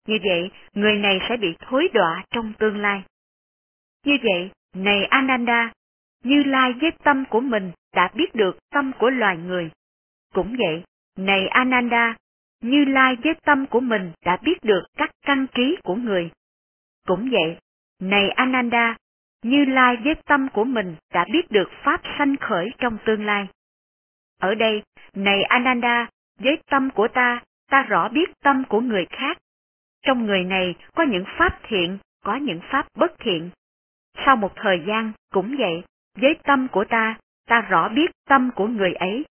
Như vậy, người này sẽ bị thối đọa trong tương lai. Như vậy, này Ananda, Như Lai với tâm của mình đã biết được tâm của loài người. Cũng vậy, này Ananda, Như Lai với tâm của mình đã biết được các căn trí của người. Cũng vậy, này Ananda, Như Lai với tâm của mình đã biết được pháp sanh khởi trong tương lai. Ở đây, này Ananda, với tâm của ta, ta rõ biết tâm của người khác. Trong người này có những pháp thiện, có những pháp bất thiện. Sau một thời gian, cũng vậy, với tâm của ta, ta rõ biết tâm của người ấy.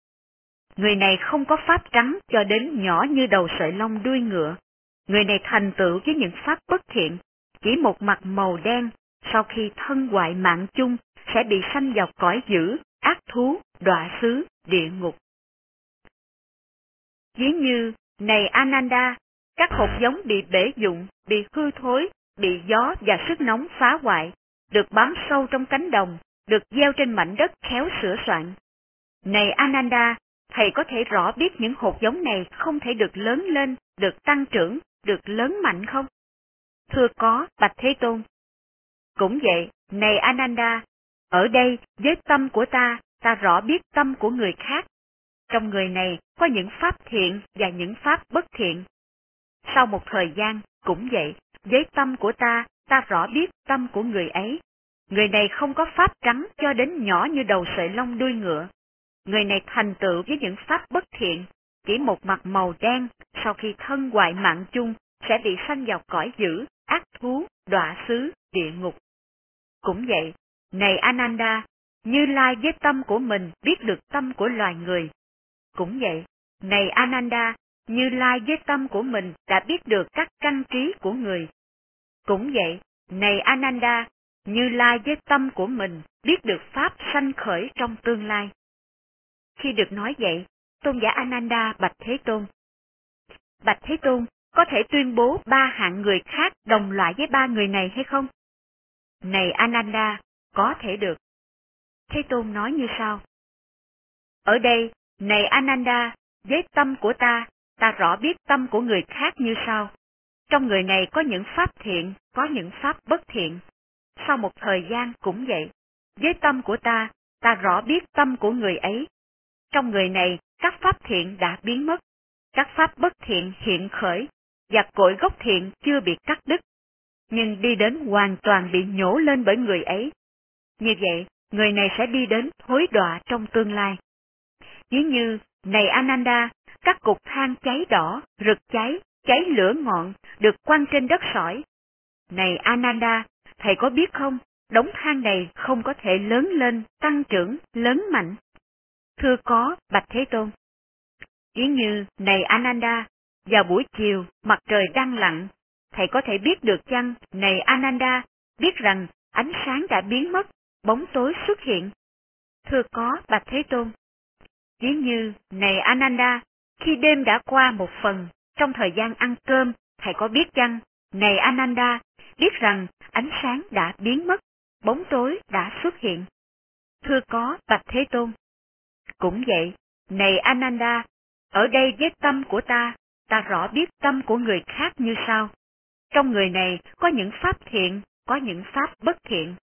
Người này không có pháp trắng cho đến nhỏ như đầu sợi lông đuôi ngựa. Người này thành tựu với những pháp bất thiện, chỉ một mặt màu đen, sau khi thân hoại mạng chung, sẽ bị sanh vào cõi dữ, ác thú, đọa xứ, địa ngục. Ví như, này Ananda, các hột giống bị bể dụng, bị hư thối, bị gió và sức nóng phá hoại, được bám sâu trong cánh đồng, được gieo trên mảnh đất khéo sửa soạn. Này Ananda, thầy có thể rõ biết những hột giống này không thể được lớn lên, được tăng trưởng, được lớn mạnh không? Thưa có, Bạch Thế Tôn. Cũng vậy, này Ananda, ở đây với tâm của ta, ta rõ biết tâm của người khác. Trong người này có những pháp thiện và những pháp bất thiện. Sau một thời gian, cũng vậy, với tâm của ta, ta rõ biết tâm của người ấy. Người này không có pháp trắng cho đến nhỏ như đầu sợi lông đuôi ngựa. Người này thành tựu với những pháp bất thiện, chỉ một mặt màu đen sau khi thân hoại mạng chung sẽ bị sanh vào cõi dữ, ác thú, đọa xứ, địa ngục. Cũng vậy, này Ananda, như Lai với tâm của mình biết được tâm của loài người. Cũng vậy, này Ananda, Như Lai với tâm của mình đã biết được các căn trí của người. Cũng vậy, này Ananda, Như Lai với tâm của mình biết được Pháp sanh khởi trong tương lai. Khi được nói vậy, tôn giả Ananda bạch Thế Tôn. Bạch Thế Tôn, có thể tuyên bố ba hạng người khác đồng loại với ba người này hay không? Này Ananda, có thể được. Thế Tôn nói như sau. Ở đây, này Ananda, với tâm của ta, ta rõ biết tâm của người khác như sau. Trong người này có những pháp thiện, có những pháp bất thiện. Sau một thời gian cũng vậy. Với tâm của ta, ta rõ biết tâm của người ấy. Trong người này, các pháp thiện đã biến mất, các pháp bất thiện hiện khởi, và cội gốc thiện chưa bị cắt đứt, nhưng đi đến hoàn toàn bị nhổ lên bởi người ấy. Như vậy, người này sẽ đi đến thối đọa trong tương lai. Ví như, này Ananda, các cục than cháy đỏ, rực cháy, cháy lửa ngọn, được quăng trên đất sỏi. Này Ananda, thầy có biết không, đống than này không có thể lớn lên, tăng trưởng, lớn mạnh. Thưa có, Bạch Thế Tôn. Ví như, này Ananda, vào buổi chiều, mặt trời đang lặn, thầy có thể biết được chăng, này Ananda, biết rằng ánh sáng đã biến mất, bóng tối xuất hiện. Thưa có, Bạch Thế Tôn. Ví như, này Ananda, khi đêm đã qua một phần, trong thời gian ăn cơm, thầy có biết chăng, này Ananda, biết rằng ánh sáng đã biến mất, bóng tối đã xuất hiện. Thưa có, Bạch Thế Tôn. Cũng vậy, này Ananda, ở đây với tâm của ta, ta rõ biết tâm của người khác như sau. Trong người này có những pháp thiện, có những pháp bất thiện.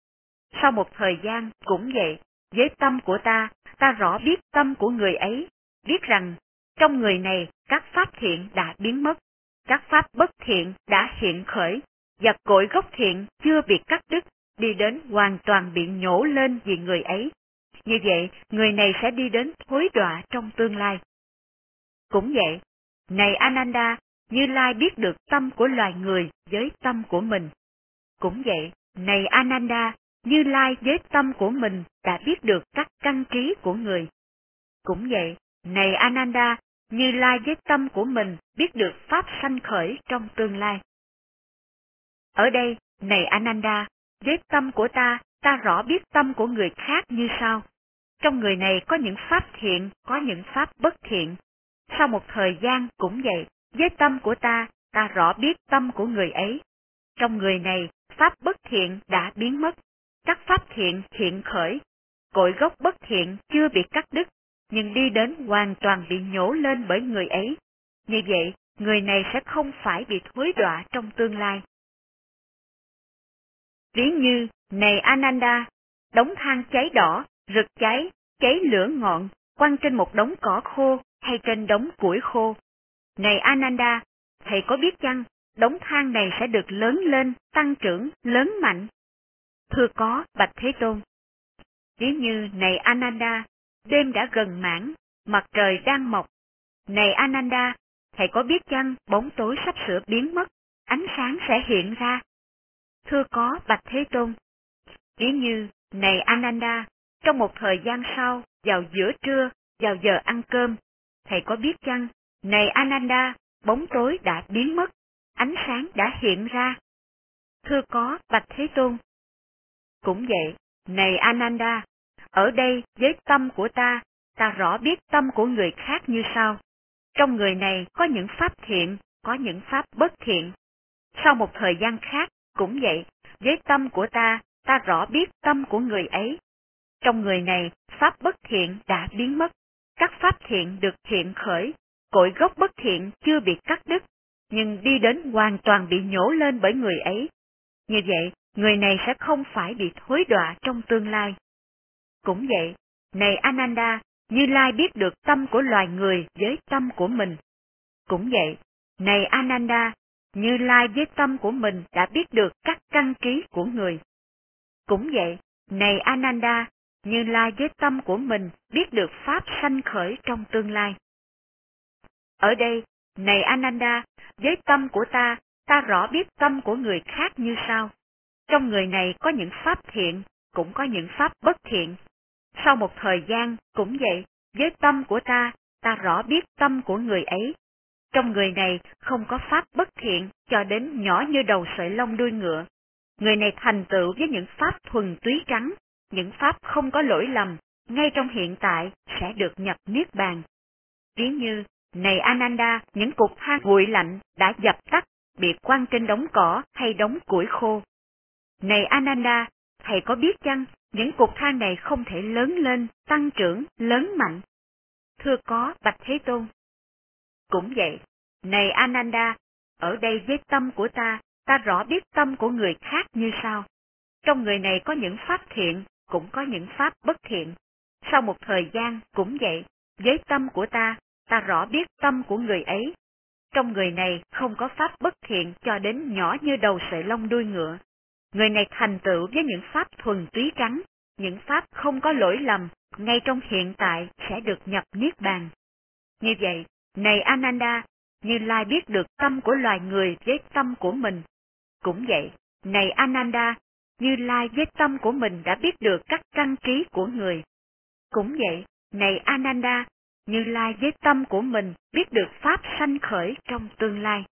Sau một thời gian cũng vậy, với tâm của ta, ta rõ biết tâm của người ấy, biết rằng trong người này các pháp thiện đã biến mất, các pháp bất thiện đã hiện khởi, và cội gốc thiện chưa bị cắt đứt, đi đến hoàn toàn bị nhổ lên vì người ấy. Như vậy, người này sẽ đi đến thối đọa trong tương lai. Cũng vậy, này Ananda, Như Lai biết được tâm của loài người với tâm của mình. Cũng vậy, này Ananda, như Lai với tâm của mình đã biết được các căn trí của người. Cũng vậy, này Ananda, Như Lai với tâm của mình biết được pháp sanh khởi trong tương lai. Ở đây, này Ananda, với tâm của ta, ta rõ biết tâm của người khác như sau. Trong người này có những pháp thiện, có những pháp bất thiện. Sau một thời gian cũng vậy, với tâm của ta, ta rõ biết tâm của người ấy. Trong người này, pháp bất thiện đã biến mất, các pháp thiện hiện khởi, cội gốc bất thiện chưa bị cắt đứt, nhưng đi đến hoàn toàn bị nhổ lên bởi người ấy. Như vậy, người này sẽ không phải bị thối đọa trong tương lai. Ví như, này Ananda, đống than cháy đỏ, rực cháy, cháy lửa ngọn, quăng trên một đống cỏ khô hay trên đống củi khô. Này Ananda, thầy có biết chăng, đống than này sẽ được lớn lên, tăng trưởng, lớn mạnh? Thưa có, Bạch Thế Tôn. Ví như, này Ananda, đêm đã gần mãn, mặt trời đang mọc. Này Ananda, thầy có biết chăng bóng tối sắp sửa biến mất, ánh sáng sẽ hiện ra? Thưa có, Bạch Thế Tôn. Ví như, này Ananda, trong một thời gian sau, vào giữa trưa, vào giờ ăn cơm, thầy có biết chăng, này Ananda, bóng tối đã biến mất, ánh sáng đã hiện ra. Thưa có, Bạch Thế Tôn. Cũng vậy, này Ananda, ở đây với tâm của ta, ta rõ biết tâm của người khác như sau. Trong người này có những pháp thiện, có những pháp bất thiện. Sau một thời gian khác, cũng vậy, với tâm của ta, ta rõ biết tâm của người ấy. Trong người này, pháp bất thiện đã biến mất, các pháp thiện được thiện khởi, cội gốc bất thiện chưa bị cắt đứt, nhưng đi đến hoàn toàn bị nhổ lên bởi người ấy. Như vậy, người này sẽ không phải bị thối đọa trong tương lai. Cũng vậy, này Ananda, Như Lai biết được tâm của loài người với tâm của mình. Cũng vậy, này Ananda, Như Lai với tâm của mình đã biết được các căn ký của người. Cũng vậy, này Ananda, Như Lai với tâm của mình biết được pháp sanh khởi trong tương lai. Ở đây, này Ananda, với tâm của ta, ta rõ biết tâm của người khác như sau. Trong người này có những pháp thiện, cũng có những pháp bất thiện. Sau một thời gian, cũng vậy, với tâm của ta, ta rõ biết tâm của người ấy. Trong người này không có pháp bất thiện cho đến nhỏ như đầu sợi lông đuôi ngựa. Người này thành tựu với những pháp thuần túy trắng, những pháp không có lỗi lầm, ngay trong hiện tại sẽ được nhập niết bàn. Ví như, này Ananda, những cục than nguội lạnh đã dập tắt, bị quăng trên đống cỏ hay đống củi khô. Này Ananda, thầy có biết chăng, những cục than này không thể lớn lên, tăng trưởng, lớn mạnh? Thưa có, Bạch Thế Tôn. Cũng vậy, này Ananda, ở đây với tâm của ta, ta rõ biết tâm của người khác như sau. Trong người này có những pháp thiện, cũng có những pháp bất thiện. Sau một thời gian cũng vậy, với tâm của ta, ta rõ biết tâm của người ấy. Trong người này không có pháp bất thiện cho đến nhỏ như đầu sợi lông đuôi ngựa. Người này thành tựu với những pháp thuần túy trắng, những pháp không có lỗi lầm, ngay trong hiện tại sẽ được nhập niết bàn. Như vậy, này Ananda, Như Lai biết được tâm của loài người với tâm của mình. Cũng vậy, này Ananda, Như Lai với tâm của mình đã biết được các căn trí của người. Cũng vậy, này Ananda, như Lai với tâm của mình biết được Pháp sanh khởi trong tương lai.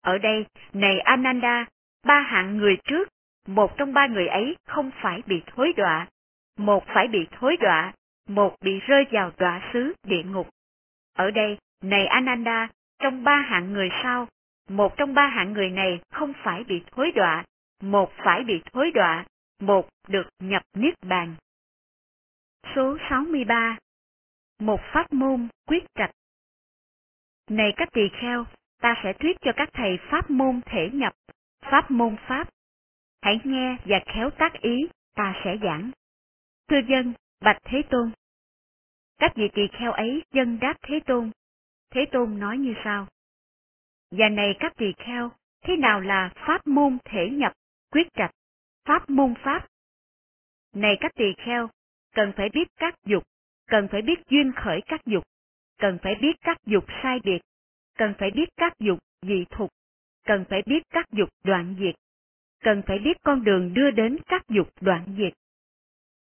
Ở đây, này Ananda, ba hạng người trước, một trong ba người ấy không phải bị thối đọa, một phải bị thối đọa, một bị rơi vào đọa xứ địa ngục. Ở đây, này Ananda, trong ba hạng người sau, một trong ba hạng người này không phải bị thối đọa, một phải bị thối đọa, một được nhập niết bàn. Số 63 một pháp môn quyết trạch. Này các tỳ kheo, ta sẽ thuyết cho các thầy pháp môn thể nhập, pháp môn pháp. Hãy nghe và khéo tác ý, ta sẽ giảng. Thưa dân, bạch Thế Tôn. Các vị tỳ kheo ấy dân đáp Thế Tôn. Thế Tôn nói như sau. Và này các tỳ kheo, thế nào là pháp môn thể nhập, quyết trạch, pháp môn pháp? Này các tỳ kheo, cần phải biết các dục, cần phải biết duyên khởi các dục, cần phải biết các dục sai biệt, cần phải biết các dục dị thục, cần phải biết các dục đoạn diệt, cần phải biết con đường đưa đến các dục đoạn diệt.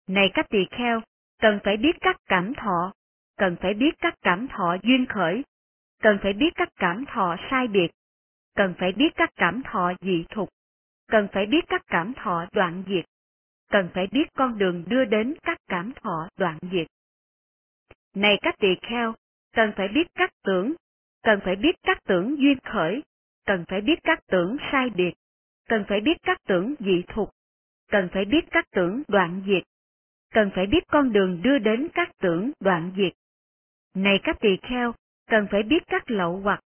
Này các tỳ kheo, cần phải biết các cảm thọ, cần phải biết các cảm thọ duyên khởi, cần phải biết các cảm thọ sai biệt, cần phải biết các cảm thọ dị thục, cần phải biết các cảm thọ đoạn diệt, cần phải biết con đường đưa đến các cảm thọ đoạn diệt. Này các tỳ kheo, cần phải biết các tưởng, cần phải biết các tưởng duyên khởi, cần phải biết các tưởng sai biệt, cần phải biết các tưởng dị thục, cần phải biết các tưởng đoạn diệt, cần phải biết con đường đưa đến các tưởng đoạn diệt. Này các tỳ kheo, cần phải biết các lậu hoặc,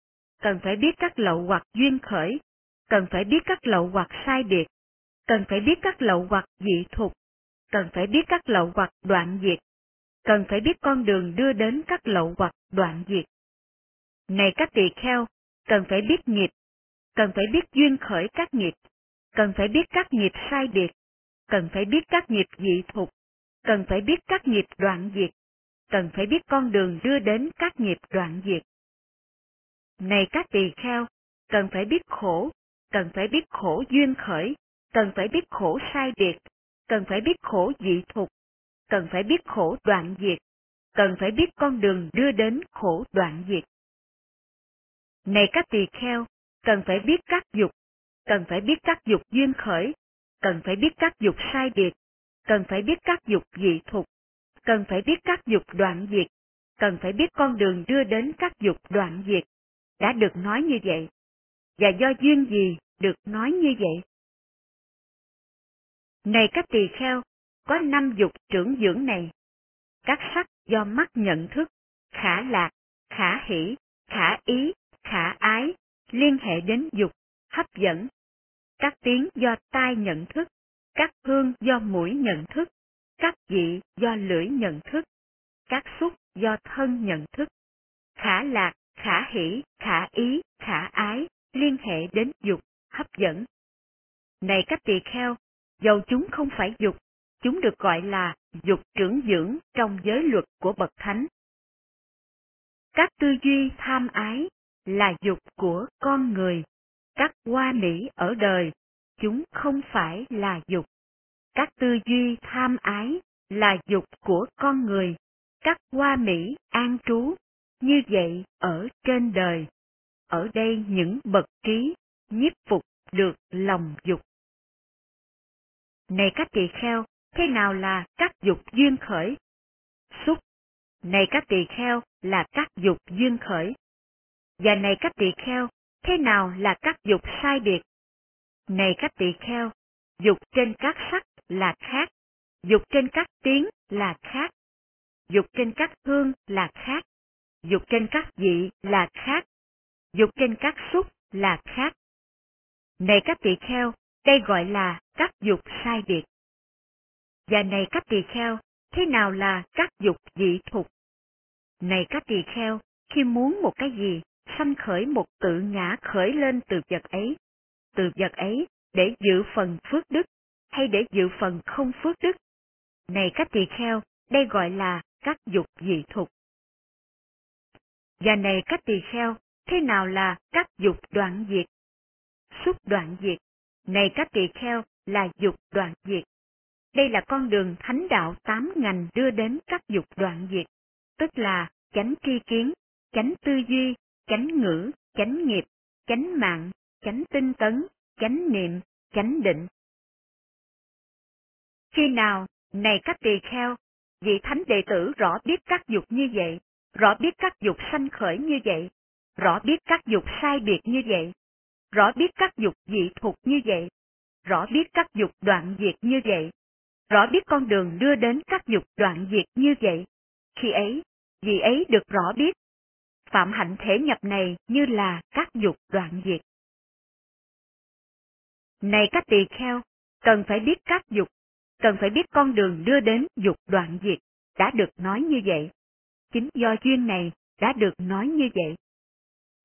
cần phải biết các lậu hoặc duyên khởi, cần phải biết các lậu hoặc sai biệt, cần phải biết các lậu hoặc dị thục, cần phải biết các lậu hoặc đoạn diệt, cần phải biết con đường đưa đến các lậu hoặc đoạn diệt. Này các tỳ kheo, cần phải biết nghiệp, cần phải biết duyên khởi các nghiệp, cần phải biết các nghiệp sai biệt, cần phải biết các nghiệp dị thục, cần phải biết các nghiệp đoạn diệt, cần phải biết con đường đưa đến các nghiệp đoạn diệt. Này các tỳ kheo, cần phải biết khổ, cần phải biết khổ duyên khởi, cần phải biết khổ sai biệt, cần phải biết khổ dị thục, cần phải biết khổ đoạn diệt, cần phải biết con đường đưa đến khổ đoạn diệt. Này các tỳ kheo, cần phải biết các dục, cần phải biết các dục duyên khởi, cần phải biết các dục sai biệt, cần phải biết các dục dị thục, cần phải biết các dục đoạn diệt, cần phải biết con đường đưa đến các dục đoạn diệt. Đã được nói như vậy. Và do duyên gì được nói như vậy? Này các tỳ kheo, có năm dục trưởng dưỡng này. Các sắc do mắt nhận thức, khả lạc, khả hỷ, khả ý, khả ái, liên hệ đến dục, hấp dẫn. Các tiếng do tai nhận thức, các hương do mũi nhận thức, các vị do lưỡi nhận thức, các xúc do thân nhận thức. Khả lạc, khả hỷ, khả ý, khả ái, liên hệ đến dục, hấp dẫn. Này các tỳ kheo, dầu chúng không phải dục, chúng được gọi là dục trưởng dưỡng trong giới luật của bậc thánh. Các tư duy tham ái là dục của con người, các hoa mỹ ở đời, chúng không phải là dục. Các tư duy tham ái là dục của con người, các hoa mỹ an trú, như vậy ở trên đời. Ở đây những bậc trí, nhiếp phục được lòng dục. Này các tỳ kheo, thế nào là các dục duyên khởi? Xúc. Này các tỳ kheo là các dục duyên khởi. Và này các tỳ kheo, thế nào là các dục sai biệt? Này các tỳ kheo, dục trên các sắc là khác, dục trên các tiếng là khác, dục trên các hương là khác, dục trên các vị là khác, dục trên các xúc là khác. Này các tỳ kheo, đây gọi là các dục sai biệt. Và này các tỳ kheo, thế nào là các dục dị thục? Này các tỳ kheo, khi muốn một cái gì, sanh khởi một tự ngã khởi lên từ vật ấy. Từ vật ấy để dự phần phước đức, hay để dự phần không phước đức. Này các tỳ kheo, đây gọi là các dục dị thục. Và này các tỳ kheo, thế nào là các dục đoạn diệt? Xúc đoạn diệt, này các tỳ kheo là dục đoạn diệt. Đây là con đường thánh đạo tám ngành đưa đến các dục đoạn diệt, tức là chánh tri kiến, chánh tư duy, chánh ngữ, chánh nghiệp, chánh mạng, chánh tinh tấn, chánh niệm, chánh định. Khi nào, này các tỳ kheo, vị thánh đệ tử rõ biết các dục như vậy, rõ biết các dục sanh khởi như vậy, rõ biết các dục sai biệt như vậy, rõ biết các dục dị thục như vậy, rõ biết các dục đoạn diệt như vậy, rõ biết con đường đưa đến các dục đoạn diệt như vậy. Khi ấy, vị ấy được rõ biết, phạm hạnh thể nhập này như là các dục đoạn diệt. Này các tỳ kheo, cần phải biết các dục, cần phải biết con đường đưa đến dục đoạn diệt, đã được nói như vậy. Chính do duyên này đã được nói như vậy.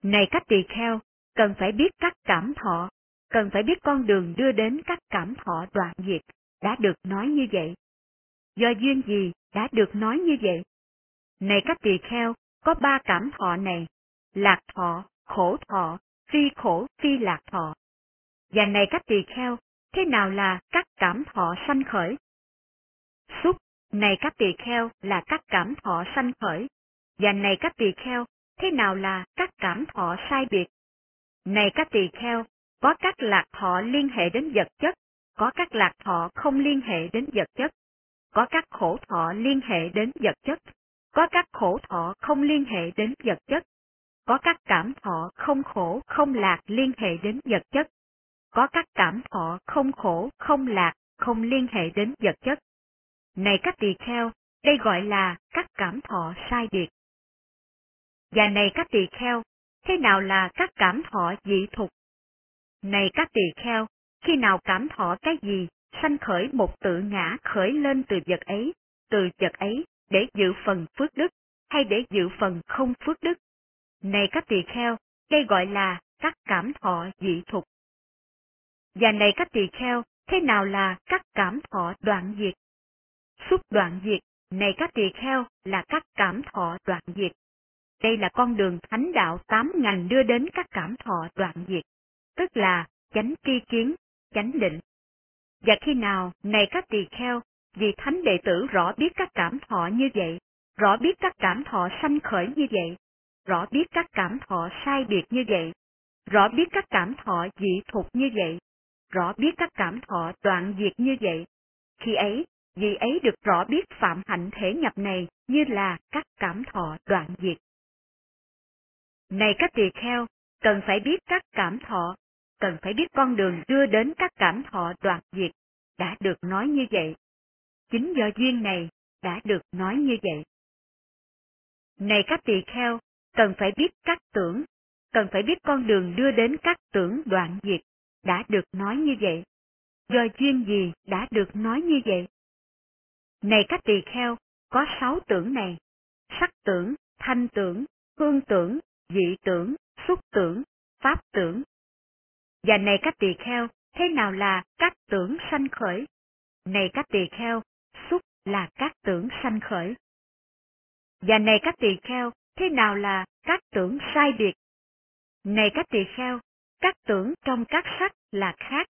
Này các tỳ kheo, cần phải biết các cảm thọ, cần phải biết con đường đưa đến các cảm thọ đoạn diệt, đã được nói như vậy. Do duyên gì đã được nói như vậy? Này các tỳ kheo, có ba cảm thọ này, lạc thọ, khổ thọ, phi khổ, phi lạc thọ. Và này các tỳ kheo, thế nào là các cảm thọ sanh khởi? Xúc, này các tỳ kheo là các cảm thọ sanh khởi. Và này các tỳ kheo, thế nào là các cảm thọ sai biệt? Này các tỳ kheo, có các lạc thọ liên hệ đến vật chất, có các lạc thọ không liên hệ đến vật chất, có các khổ thọ liên hệ đến vật chất, có các khổ thọ không liên hệ đến vật chất, có các cảm thọ không khổ không lạc liên hệ đến vật chất, có các cảm thọ không khổ không lạc không liên hệ đến vật chất. Này các tỳ kheo, đây gọi là các cảm thọ sai biệt. Và này các tỳ kheo, thế nào là các cảm thọ dị thục? Này các tỳ kheo, khi nào cảm thọ cái gì, sanh khởi một tự ngã khởi lên từ vật ấy, từ vật ấy để dự phần phước đức, hay để dự phần không phước đức. Này các tỳ kheo, đây gọi là các cảm thọ dị thục. Và này các tỳ kheo, thế nào là các cảm thọ đoạn diệt? Xúc đoạn diệt, này các tỳ kheo là các cảm thọ đoạn diệt. Đây là con đường thánh đạo tám ngành đưa đến các cảm thọ đoạn diệt, tức là chánh tri kiến, chánh định. Và khi nào, này các tỳ kheo, vì thánh đệ tử rõ biết các cảm thọ như vậy, rõ biết các cảm thọ sanh khởi như vậy, rõ biết các cảm thọ sai biệt như vậy, rõ biết các cảm thọ dị thục như vậy, rõ biết các cảm thọ đoạn diệt như vậy. Khi ấy, vì ấy được rõ biết phạm hạnh thể nhập này như là các cảm thọ đoạn diệt. Này các tỳ kheo, cần phải biết các cảm thọ, cần phải biết con đường đưa đến các cảm thọ đoạn diệt, đã được nói như vậy. Chính do duyên này đã được nói như vậy. Này các tỳ kheo, cần phải biết các tưởng, cần phải biết con đường đưa đến các tưởng đoạn diệt, đã được nói như vậy. Do duyên gì đã được nói như vậy? Này các tỳ kheo, có sáu tưởng này, sắc tưởng, thanh tưởng, hương tưởng, dị tưởng, xúc tưởng, pháp tưởng. Và này các tỳ kheo, thế nào là các tưởng sanh khởi? Này các tỳ kheo, là các tưởng sanh khởi. Và này các tỳ kheo, thế nào là các tưởng sai biệt? Này các tỳ kheo, các tưởng trong các sắc là khác,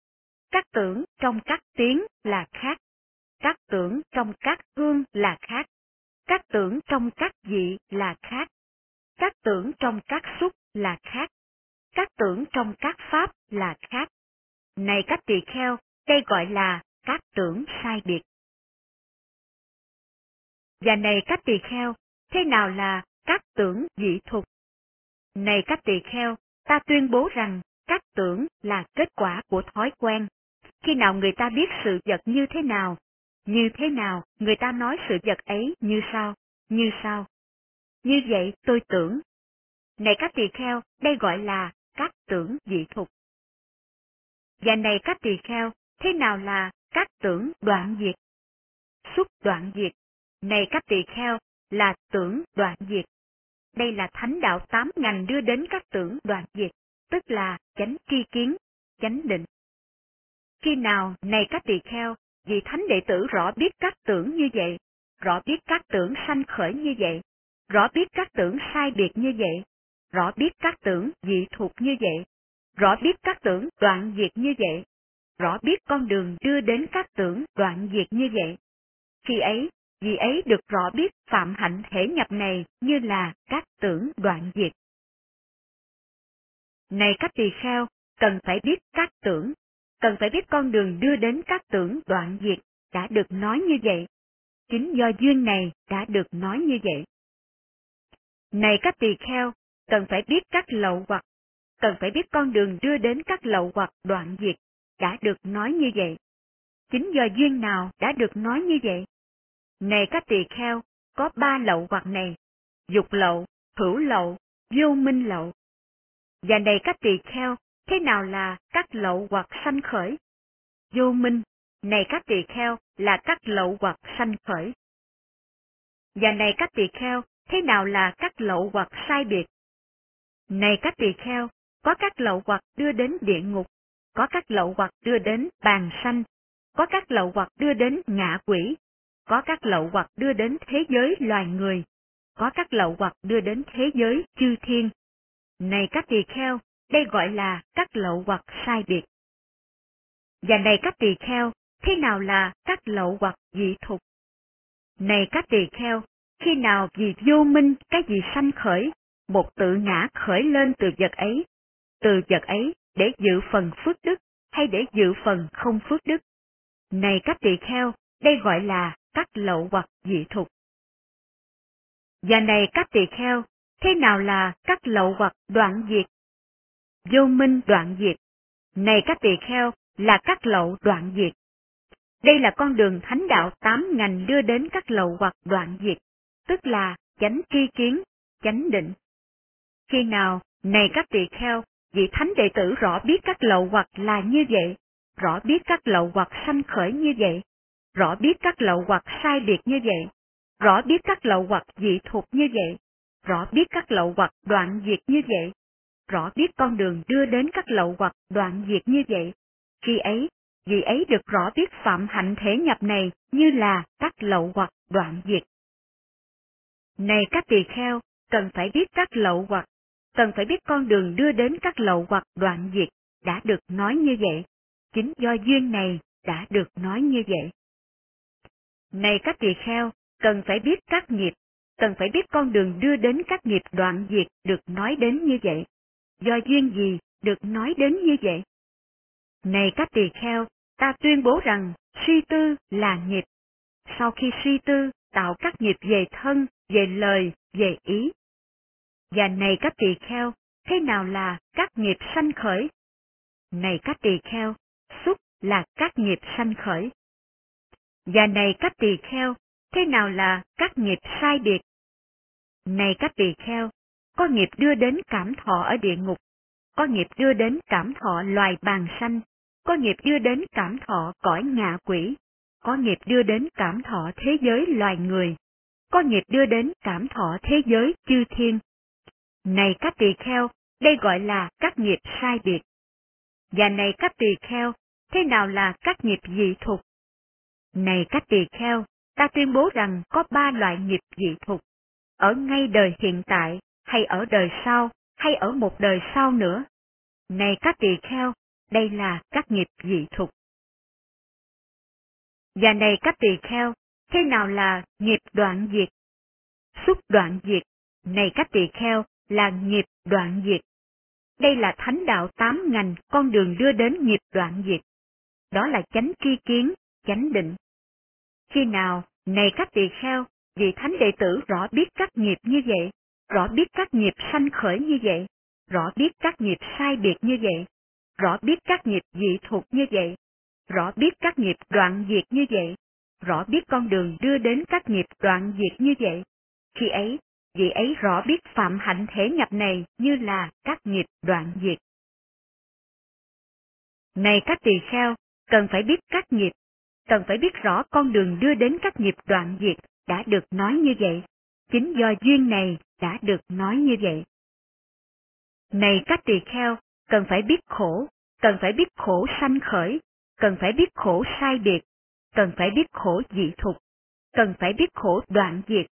các tưởng trong các tiếng là khác, các tưởng trong các hương là khác, các tưởng trong các vị là khác, các tưởng trong các xúc là khác, các tưởng trong các pháp là khác. Này các tỳ kheo, đây gọi là các tưởng sai biệt. Và này các tỳ kheo, thế nào là các tưởng dị thục? Này các tỳ kheo, ta tuyên bố rằng các tưởng là kết quả của thói quen. Khi nào người ta biết sự vật như thế nào, như thế nào người ta nói sự vật ấy như sao, như sao. Như vậy tôi tưởng. Này các tỳ kheo, đây gọi là các tưởng dị thục. Và này các tỳ kheo, thế nào là các tưởng đoạn diệt? Xúc đoạn diệt. Này các tỳ kheo, là tưởng đoạn diệt. Đây là thánh đạo tám ngành đưa đến các tưởng đoạn diệt, tức là chánh tri kiến, chánh định. Khi nào này các tỳ kheo, vì thánh đệ tử rõ biết các tưởng như vậy, rõ biết các tưởng sanh khởi như vậy, rõ biết các tưởng sai biệt như vậy, rõ biết các tưởng dị thuộc như vậy, rõ biết các tưởng đoạn diệt như vậy, rõ biết con đường đưa đến các tưởng đoạn diệt như vậy. Khi ấy, vì ấy được rõ biết phạm hạnh thể nhập này như là các tưởng đoạn diệt. Này các tỳ kheo, cần phải biết các tưởng, cần phải biết con đường đưa đến các tưởng đoạn diệt, đã được nói như vậy. Chính do duyên này đã được nói như vậy. Này các tỳ kheo, cần phải biết các lậu hoặc, cần phải biết con đường đưa đến các lậu hoặc đoạn diệt, đã được nói như vậy. Chính do duyên nào đã được nói như vậy? Này các tỳ kheo, có ba lậu hoặc này, dục lậu, hữu lậu, vô minh lậu. Và này các tỳ kheo, thế nào là các lậu hoặc sanh khởi? Vô minh, này các tỳ kheo, là các lậu hoặc sanh khởi. Và này các tỳ kheo, thế nào là các lậu hoặc sai biệt? Này các tỳ kheo, có các lậu hoặc đưa đến địa ngục, có các lậu hoặc đưa đến bàn sanh, có các lậu hoặc đưa đến ngạ quỷ, có các lậu hoặc đưa đến thế giới loài người, có các lậu hoặc đưa đến thế giới chư thiên. Này các tỳ kheo, đây gọi là các lậu hoặc sai biệt. Và này các tỳ kheo, thế nào là các lậu hoặc dị thục? Này các tỳ kheo, khi nào vì vô minh cái gì sanh khởi, một tự ngã khởi lên từ vật ấy, từ vật ấy để dự phần phước đức hay để dự phần không phước đức. Này các tỳ kheo, đây gọi là cắt lậu hoặc dị thục. Và này các tỳ kheo, thế nào là cắt lậu hoặc đoạn diệt? Vô minh đoạn diệt. Này các tỳ kheo, là cắt lậu đoạn diệt. Đây là con đường thánh đạo tám ngành đưa đến các lậu hoặc đoạn diệt, tức là chánh tri kiến, chánh định. Khi nào, này các tỳ kheo, vị thánh đệ tử rõ biết các lậu hoặc là như vậy, rõ biết các lậu hoặc sanh khởi như vậy, rõ biết các lậu hoặc sai biệt như vậy, rõ biết các lậu hoặc dị thuộc như vậy, rõ biết các lậu hoặc đoạn diệt như vậy, rõ biết con đường đưa đến các lậu hoặc đoạn diệt như vậy. Khi ấy, vị ấy được rõ biết phạm hạnh thể nhập này như là các lậu hoặc đoạn diệt. Này các tỳ kheo, cần phải biết các lậu hoặc, cần phải biết con đường đưa đến các lậu hoặc đoạn diệt, đã được nói như vậy. Chính do duyên này đã được nói như vậy. Này các tỳ kheo, cần phải biết các nghiệp, cần phải biết con đường đưa đến các nghiệp đoạn diệt được nói đến như vậy. Do duyên gì được nói đến như vậy? Này các tỳ kheo, ta tuyên bố rằng suy tư là nghiệp. Sau khi suy tư, tạo các nghiệp về thân, về lời, về ý. Và này các tỳ kheo, thế nào là các nghiệp sanh khởi? Này các tỳ kheo, xúc là các nghiệp sanh khởi. Và này các tỳ kheo, thế nào là các nghiệp sai biệt? Này các tỳ kheo, có nghiệp đưa đến cảm thọ ở địa ngục, có nghiệp đưa đến cảm thọ loài bàn sanh, có nghiệp đưa đến cảm thọ cõi ngạ quỷ, có nghiệp đưa đến cảm thọ thế giới loài người, có nghiệp đưa đến cảm thọ thế giới chư thiên. Này các tỳ kheo, đây gọi là các nghiệp sai biệt. Và này các tỳ kheo, thế nào là các nghiệp dị thục? Này các tỳ kheo, ta tuyên bố rằng có ba loại nghiệp dị thục. Ở ngay đời hiện tại, hay ở đời sau, hay ở một đời sau nữa. Này các tỳ kheo, đây là các nghiệp dị thục. Và này các tỳ kheo, thế nào là nghiệp đoạn diệt? Xúc đoạn diệt, này các tỳ kheo, là nghiệp đoạn diệt. Đây là thánh đạo tám ngành con đường đưa đến nghiệp đoạn diệt. Đó là chánh tri kiến, chánh định. Khi nào, này các tỳ kheo, vị thánh đệ tử rõ biết các nghiệp như vậy, rõ biết các nghiệp sanh khởi như vậy, rõ biết các nghiệp sai biệt như vậy, rõ biết các nghiệp dị thuộc như vậy, rõ biết các nghiệp đoạn diệt như vậy, rõ biết con đường đưa đến các nghiệp đoạn diệt như vậy. Khi ấy, vị ấy rõ biết phạm hạnh thể nhập này như là các nghiệp đoạn diệt. Này các tỳ kheo, cần phải biết các nghiệp, cần phải biết rõ con đường đưa đến các nghiệp đoạn diệt đã được nói như vậy. Chính do duyên này đã được nói như vậy. Này các tỳ kheo, cần phải biết khổ, cần phải biết khổ sanh khởi, cần phải biết khổ sai biệt, cần phải biết khổ dị thục, cần phải biết khổ đoạn diệt,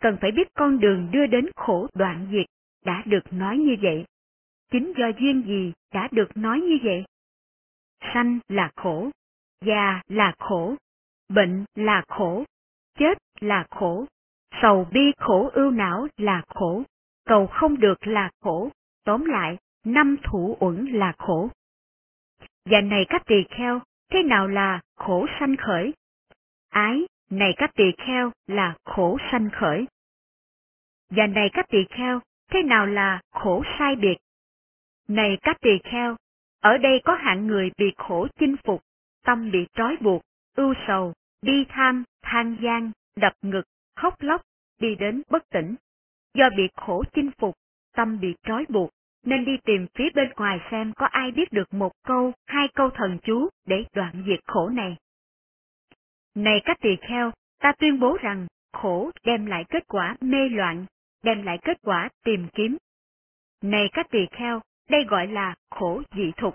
cần phải biết con đường đưa đến khổ đoạn diệt, đã được nói như vậy. Chính do duyên gì đã được nói như vậy? Sanh là khổ, già là khổ, bệnh là khổ, chết là khổ, sầu bi khổ ưu não là khổ, cầu không được là khổ, tóm lại, năm thủ uẩn là khổ. Và này các tỳ kheo, thế nào là khổ sanh khởi? Ái, này các tỳ kheo là khổ sanh khởi. Và này các tỳ kheo, thế nào là khổ sai biệt? Này các tỳ kheo, ở đây có hạng người bị khổ chinh phục, tâm bị trói buộc, ưu sầu, bi tham, than gian, đập ngực, khóc lóc, đi đến bất tỉnh. Do bị khổ chinh phục, tâm bị trói buộc, nên đi tìm phía bên ngoài xem có ai biết được một câu, hai câu thần chú để đoạn diệt khổ này. Này các tỳ kheo, ta tuyên bố rằng khổ đem lại kết quả mê loạn, đem lại kết quả tìm kiếm. Này các tỳ kheo, đây gọi là khổ dị thục.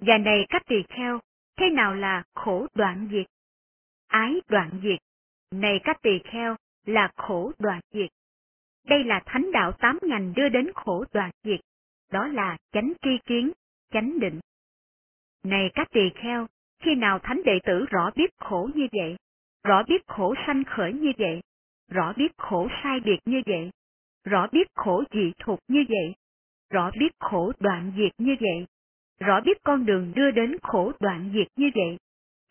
Và này các tỳ kheo, thế nào là khổ đoạn diệt? Ái đoạn diệt. Này các tỳ kheo, là khổ đoạn diệt. Đây là thánh đạo tám ngành đưa đến khổ đoạn diệt. Đó là chánh tri kiến, chánh định. Này các tỳ kheo, khi nào thánh đệ tử rõ biết khổ như vậy, rõ biết khổ sanh khởi như vậy, rõ biết khổ sai biệt như vậy, rõ biết khổ dị thuộc như vậy, rõ biết khổ đoạn diệt như vậy, rõ biết con đường đưa đến khổ đoạn diệt như vậy.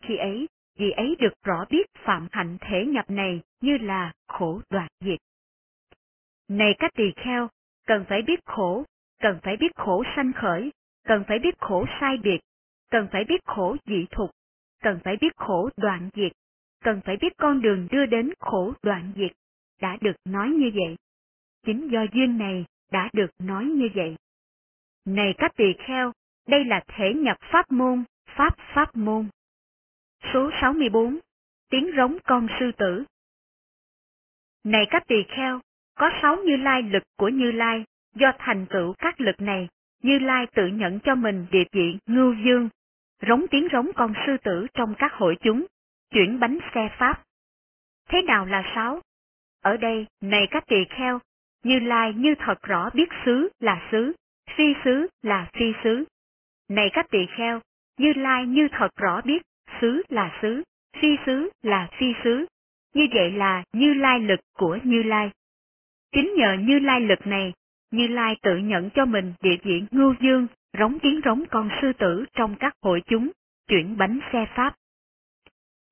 Khi ấy, vì ấy được rõ biết phạm hạnh thể nhập này như là khổ đoạn diệt. Này các tỳ kheo, cần phải biết khổ, cần phải biết khổ sanh khởi, cần phải biết khổ sai biệt, cần phải biết khổ dị thục, cần phải biết khổ đoạn diệt, cần phải biết con đường đưa đến khổ đoạn diệt, đã được nói như vậy. Chính do duyên này đã được nói như vậy. Này các tỳ kheo, đây là thể nhập pháp môn, pháp pháp môn. Số 64. Tiếng rống con sư tử. Này các tỳ kheo, có sáu như lai lực của Như Lai, do thành tựu các lực này, Như Lai tự nhận cho mình địa vị ngưu dương, rống tiếng rống con sư tử trong các hội chúng, chuyển bánh xe pháp. Thế nào là sáu? Ở đây, này các tỳ kheo, Như Lai như thật rõ biết xứ là xứ, phi xứ là phi xứ. Này các tỳ kheo, Như Lai như thật rõ biết xứ là xứ, phi xứ là phi xứ. Như vậy là Như Lai lực của Như Lai. Chính nhờ Như Lai lực này, Như Lai tự nhận cho mình địa vị ngưu dương, rống kiến rống con sư tử trong các hội chúng, chuyển bánh xe pháp.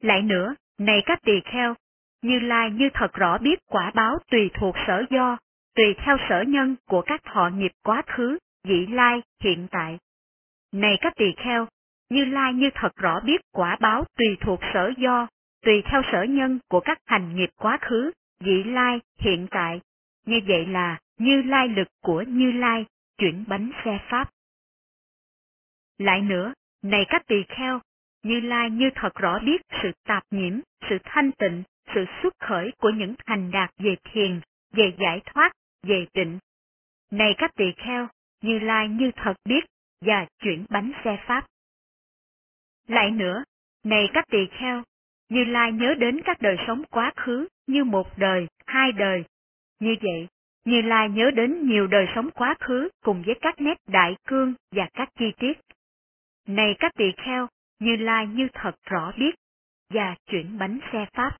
Lại nữa, này các tỳ kheo, Như Lai như thật rõ biết quả báo tùy thuộc sở do, tùy theo sở nhân của các thọ nghiệp quá khứ, vị lai, hiện tại. Này các tỳ kheo, Như Lai như thật rõ biết quả báo tùy thuộc sở do, tùy theo sở nhân của các hành nghiệp quá khứ, vị lai, hiện tại, như vậy là như lai lực của Như Lai, chuyển bánh xe Pháp. Lại nữa, này các tỳ kheo, Như Lai như thật rõ biết sự tạp nhiễm, sự thanh tịnh, sự xuất khởi của những thành đạt về thiền, về giải thoát, về tịnh. Này các tỳ kheo, Như Lai như thật biết và chuyển bánh xe Pháp. Lại nữa, này các tỳ kheo, Như Lai nhớ đến các đời sống quá khứ như một đời, hai đời, như vậy, Như Lai nhớ đến nhiều đời sống quá khứ cùng với các nét đại cương và các chi tiết. Này các tỳ kheo, Như Lai như thật rõ biết, và chuyển bánh xe Pháp.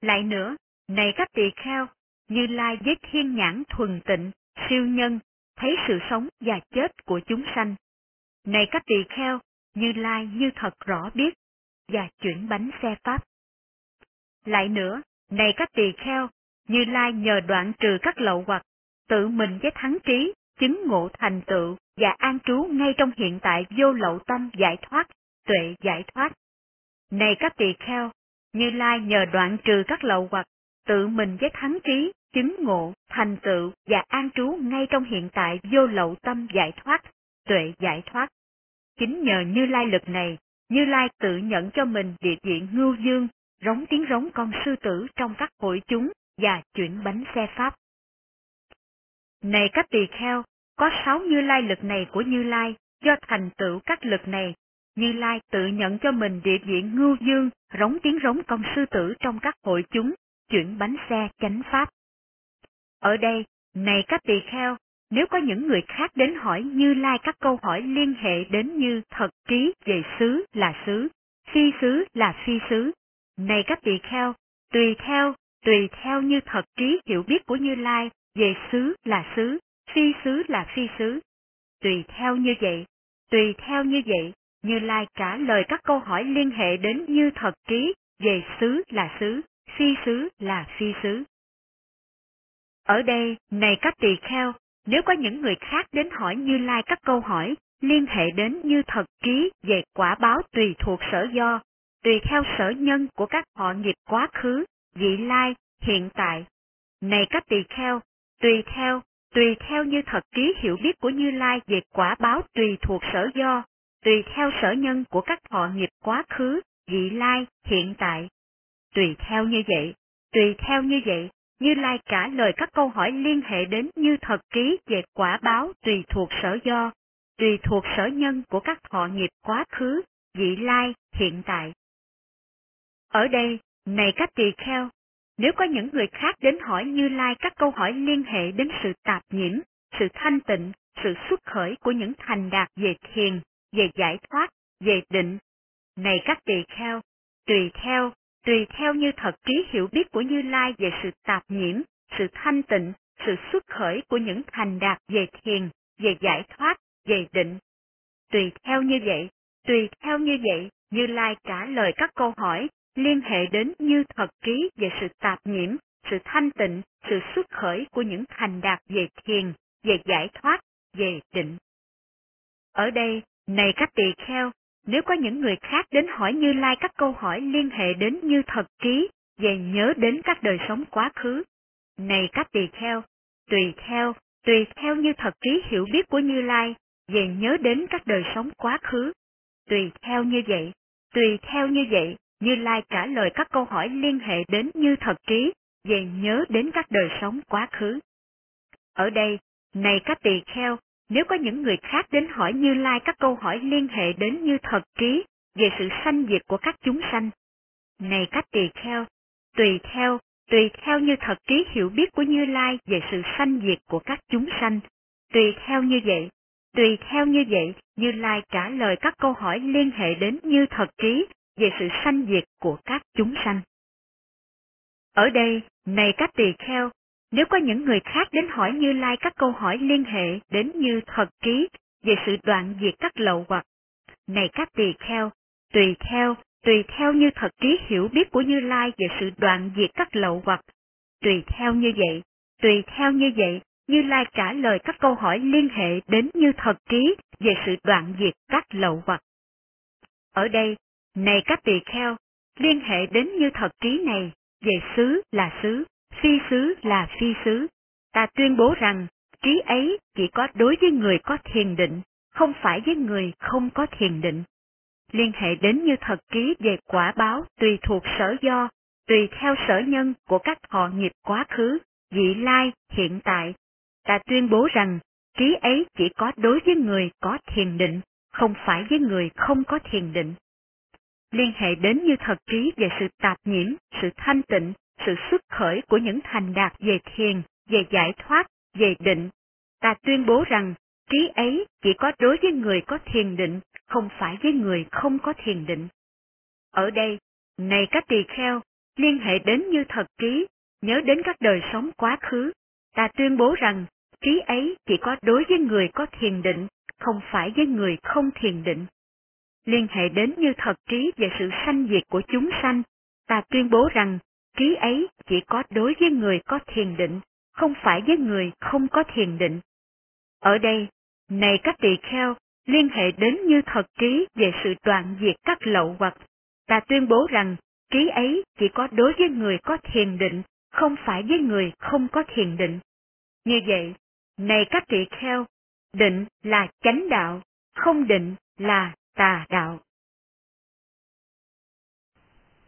Lại nữa, này các tỳ kheo, Như Lai với thiên nhãn thuần tịnh, siêu nhân, thấy sự sống và chết của chúng sanh. Này các tỳ kheo, Như Lai như thật rõ biết, và chuyển bánh xe Pháp. Lại nữa, này các tỳ kheo, như Lai nhờ đoạn trừ các lậu hoặc, tự mình với thắng trí, chứng ngộ thành tựu và an trú ngay trong hiện tại vô lậu tâm giải thoát, tuệ giải thoát. Này các tỳ kheo, Như Lai nhờ đoạn trừ các lậu hoặc, tự mình với thắng trí, chứng ngộ, thành tựu và an trú ngay trong hiện tại vô lậu tâm giải thoát, tuệ giải thoát. Chính nhờ Như Lai lực này, Như Lai tự nhận cho mình địa diện ngưu dương, rống tiếng rống con sư tử trong các hội chúng và chuyển bánh xe Pháp. Này các tỳ kheo, có sáu như lai lực này của Như Lai, do thành tựu các lực này, Như Lai tự nhận cho mình địa vị ngưu dương, rống tiếng rống con sư tử trong các hội chúng, chuyển bánh xe chánh Pháp. Ở đây, này các tỳ kheo, nếu có những người khác đến hỏi Như Lai các câu hỏi liên hệ đến như thật trí về xứ là xứ, phi xứ là phi xứ, này các tỳ kheo, tùy theo tùy theo như thật trí hiểu biết của Như Lai về xứ là xứ, phi xứ là phi xứ. Tùy theo như vậy, tùy theo như vậy, Như Lai trả lời các câu hỏi liên hệ đến như thật trí về xứ là xứ, phi xứ là phi xứ. Ở đây, này các tỳ kheo, nếu có những người khác đến hỏi Như Lai các câu hỏi liên hệ đến như thật trí về quả báo tùy thuộc sở do, tùy theo sở nhân của các họ nghiệp quá khứ, vị lai, hiện tại. Này các tỳ kheo, tùy theo, tùy theo như thật trí hiểu biết của Như Lai về quả báo tùy thuộc sở do, tùy theo sở nhân của các họ nghiệp quá khứ, vị lai, hiện tại. Tùy theo như vậy, tùy theo như vậy, như Lai trả lời các câu hỏi liên hệ đến như thật ký về quả báo tùy thuộc sở do, tùy thuộc sở nhân của các thọ nghiệp quá khứ, vị lai, hiện tại. Ở đây, này các tỳ kheo, nếu có những người khác đến hỏi Như Lai các câu hỏi liên hệ đến sự tạp nhiễm, sự thanh tịnh, sự xuất khởi của những thành đạt về thiền, về giải thoát, về định. Này các tỳ kheo, tùy theo, tùy theo như thật trí hiểu biết của Như Lai về sự tạp nhiễm, sự thanh tịnh, sự xuất khởi của những thành đạt về thiền, về giải thoát, về định. Tùy theo như vậy, tùy theo như vậy, Như Lai trả lời các câu hỏi liên hệ đến như thật trí về sự tạp nhiễm, sự thanh tịnh, sự xuất khởi của những thành đạt về thiền, về giải thoát, về định. Ở đây, này các tỳ kheo, nếu có những người khác đến hỏi Như Lai các câu hỏi liên hệ đến như thật trí, về nhớ đến các đời sống quá khứ. Này các tỳ kheo, tùy theo, tùy theo như thật trí hiểu biết của Như Lai, về nhớ đến các đời sống quá khứ. Tùy theo như vậy, tùy theo như vậy, Như Lai trả lời các câu hỏi liên hệ đến như thật trí, về nhớ đến các đời sống quá khứ. Ở đây, này các tỳ kheo, nếu có những người khác đến hỏi Như Lai các câu hỏi liên hệ đến như thật trí về sự sanh diệt của các chúng sanh. Này các tỳ kheo, tùy theo, tùy theo như thật trí hiểu biết của Như Lai về sự sanh diệt của các chúng sanh. Tùy theo như vậy, tùy theo như vậy, Như Lai trả lời các câu hỏi liên hệ đến như thật trí về sự sanh diệt của các chúng sanh. Ở đây, này các tỳ kheo, nếu có những người khác đến hỏi Như Lai các câu hỏi liên hệ đến như thật trí về sự đoạn diệt các lậu hoặc, này các tỳ kheo, tùy theo, tùy theo như thật trí hiểu biết của Như Lai về sự đoạn diệt các lậu hoặc, tùy theo như vậy, tùy theo như vậy, Như Lai trả lời các câu hỏi liên hệ đến như thật trí về sự đoạn diệt các lậu hoặc. Ở đây, này các tỳ kheo, liên hệ đến như thật trí này, về xứ là xứ, phi xứ là phi xứ. Ta tuyên bố rằng, trí ấy chỉ có đối với người có thiền định, không phải với người không có thiền định. Liên hệ đến như thật trí về quả báo tùy thuộc sở do, tùy theo sở nhân của các họ nghiệp quá khứ, vị lai, hiện tại. Ta tuyên bố rằng, trí ấy chỉ có đối với người có thiền định, không phải với người không có thiền định. Liên hệ đến như thật trí về sự tạp nhiễm, sự thanh tịnh, sự xuất khởi của những thành đạt về thiền, về giải thoát, về định. Ta tuyên bố rằng, trí ấy chỉ có đối với người có thiền định, không phải với người không có thiền định. Ở đây, này các tỳ kheo, liên hệ đến như thật trí, nhớ đến các đời sống quá khứ. Ta tuyên bố rằng, trí ấy chỉ có đối với người có thiền định, không phải với người không thiền định. Liên hệ đến như thật trí về sự sanh diệt của chúng sanh, ta tuyên bố rằng ký ấy chỉ có đối với người có thiền định, không phải với người không có thiền định. Ở đây, này các tỳ kheo, liên hệ đến như thật trí về sự đoạn diệt các lậu hoặc, ta tuyên bố rằng trí ấy chỉ có đối với người có thiền định, không phải với người không có thiền định. Như vậy, này các tỳ kheo, định là chánh đạo, không định là tà đạo.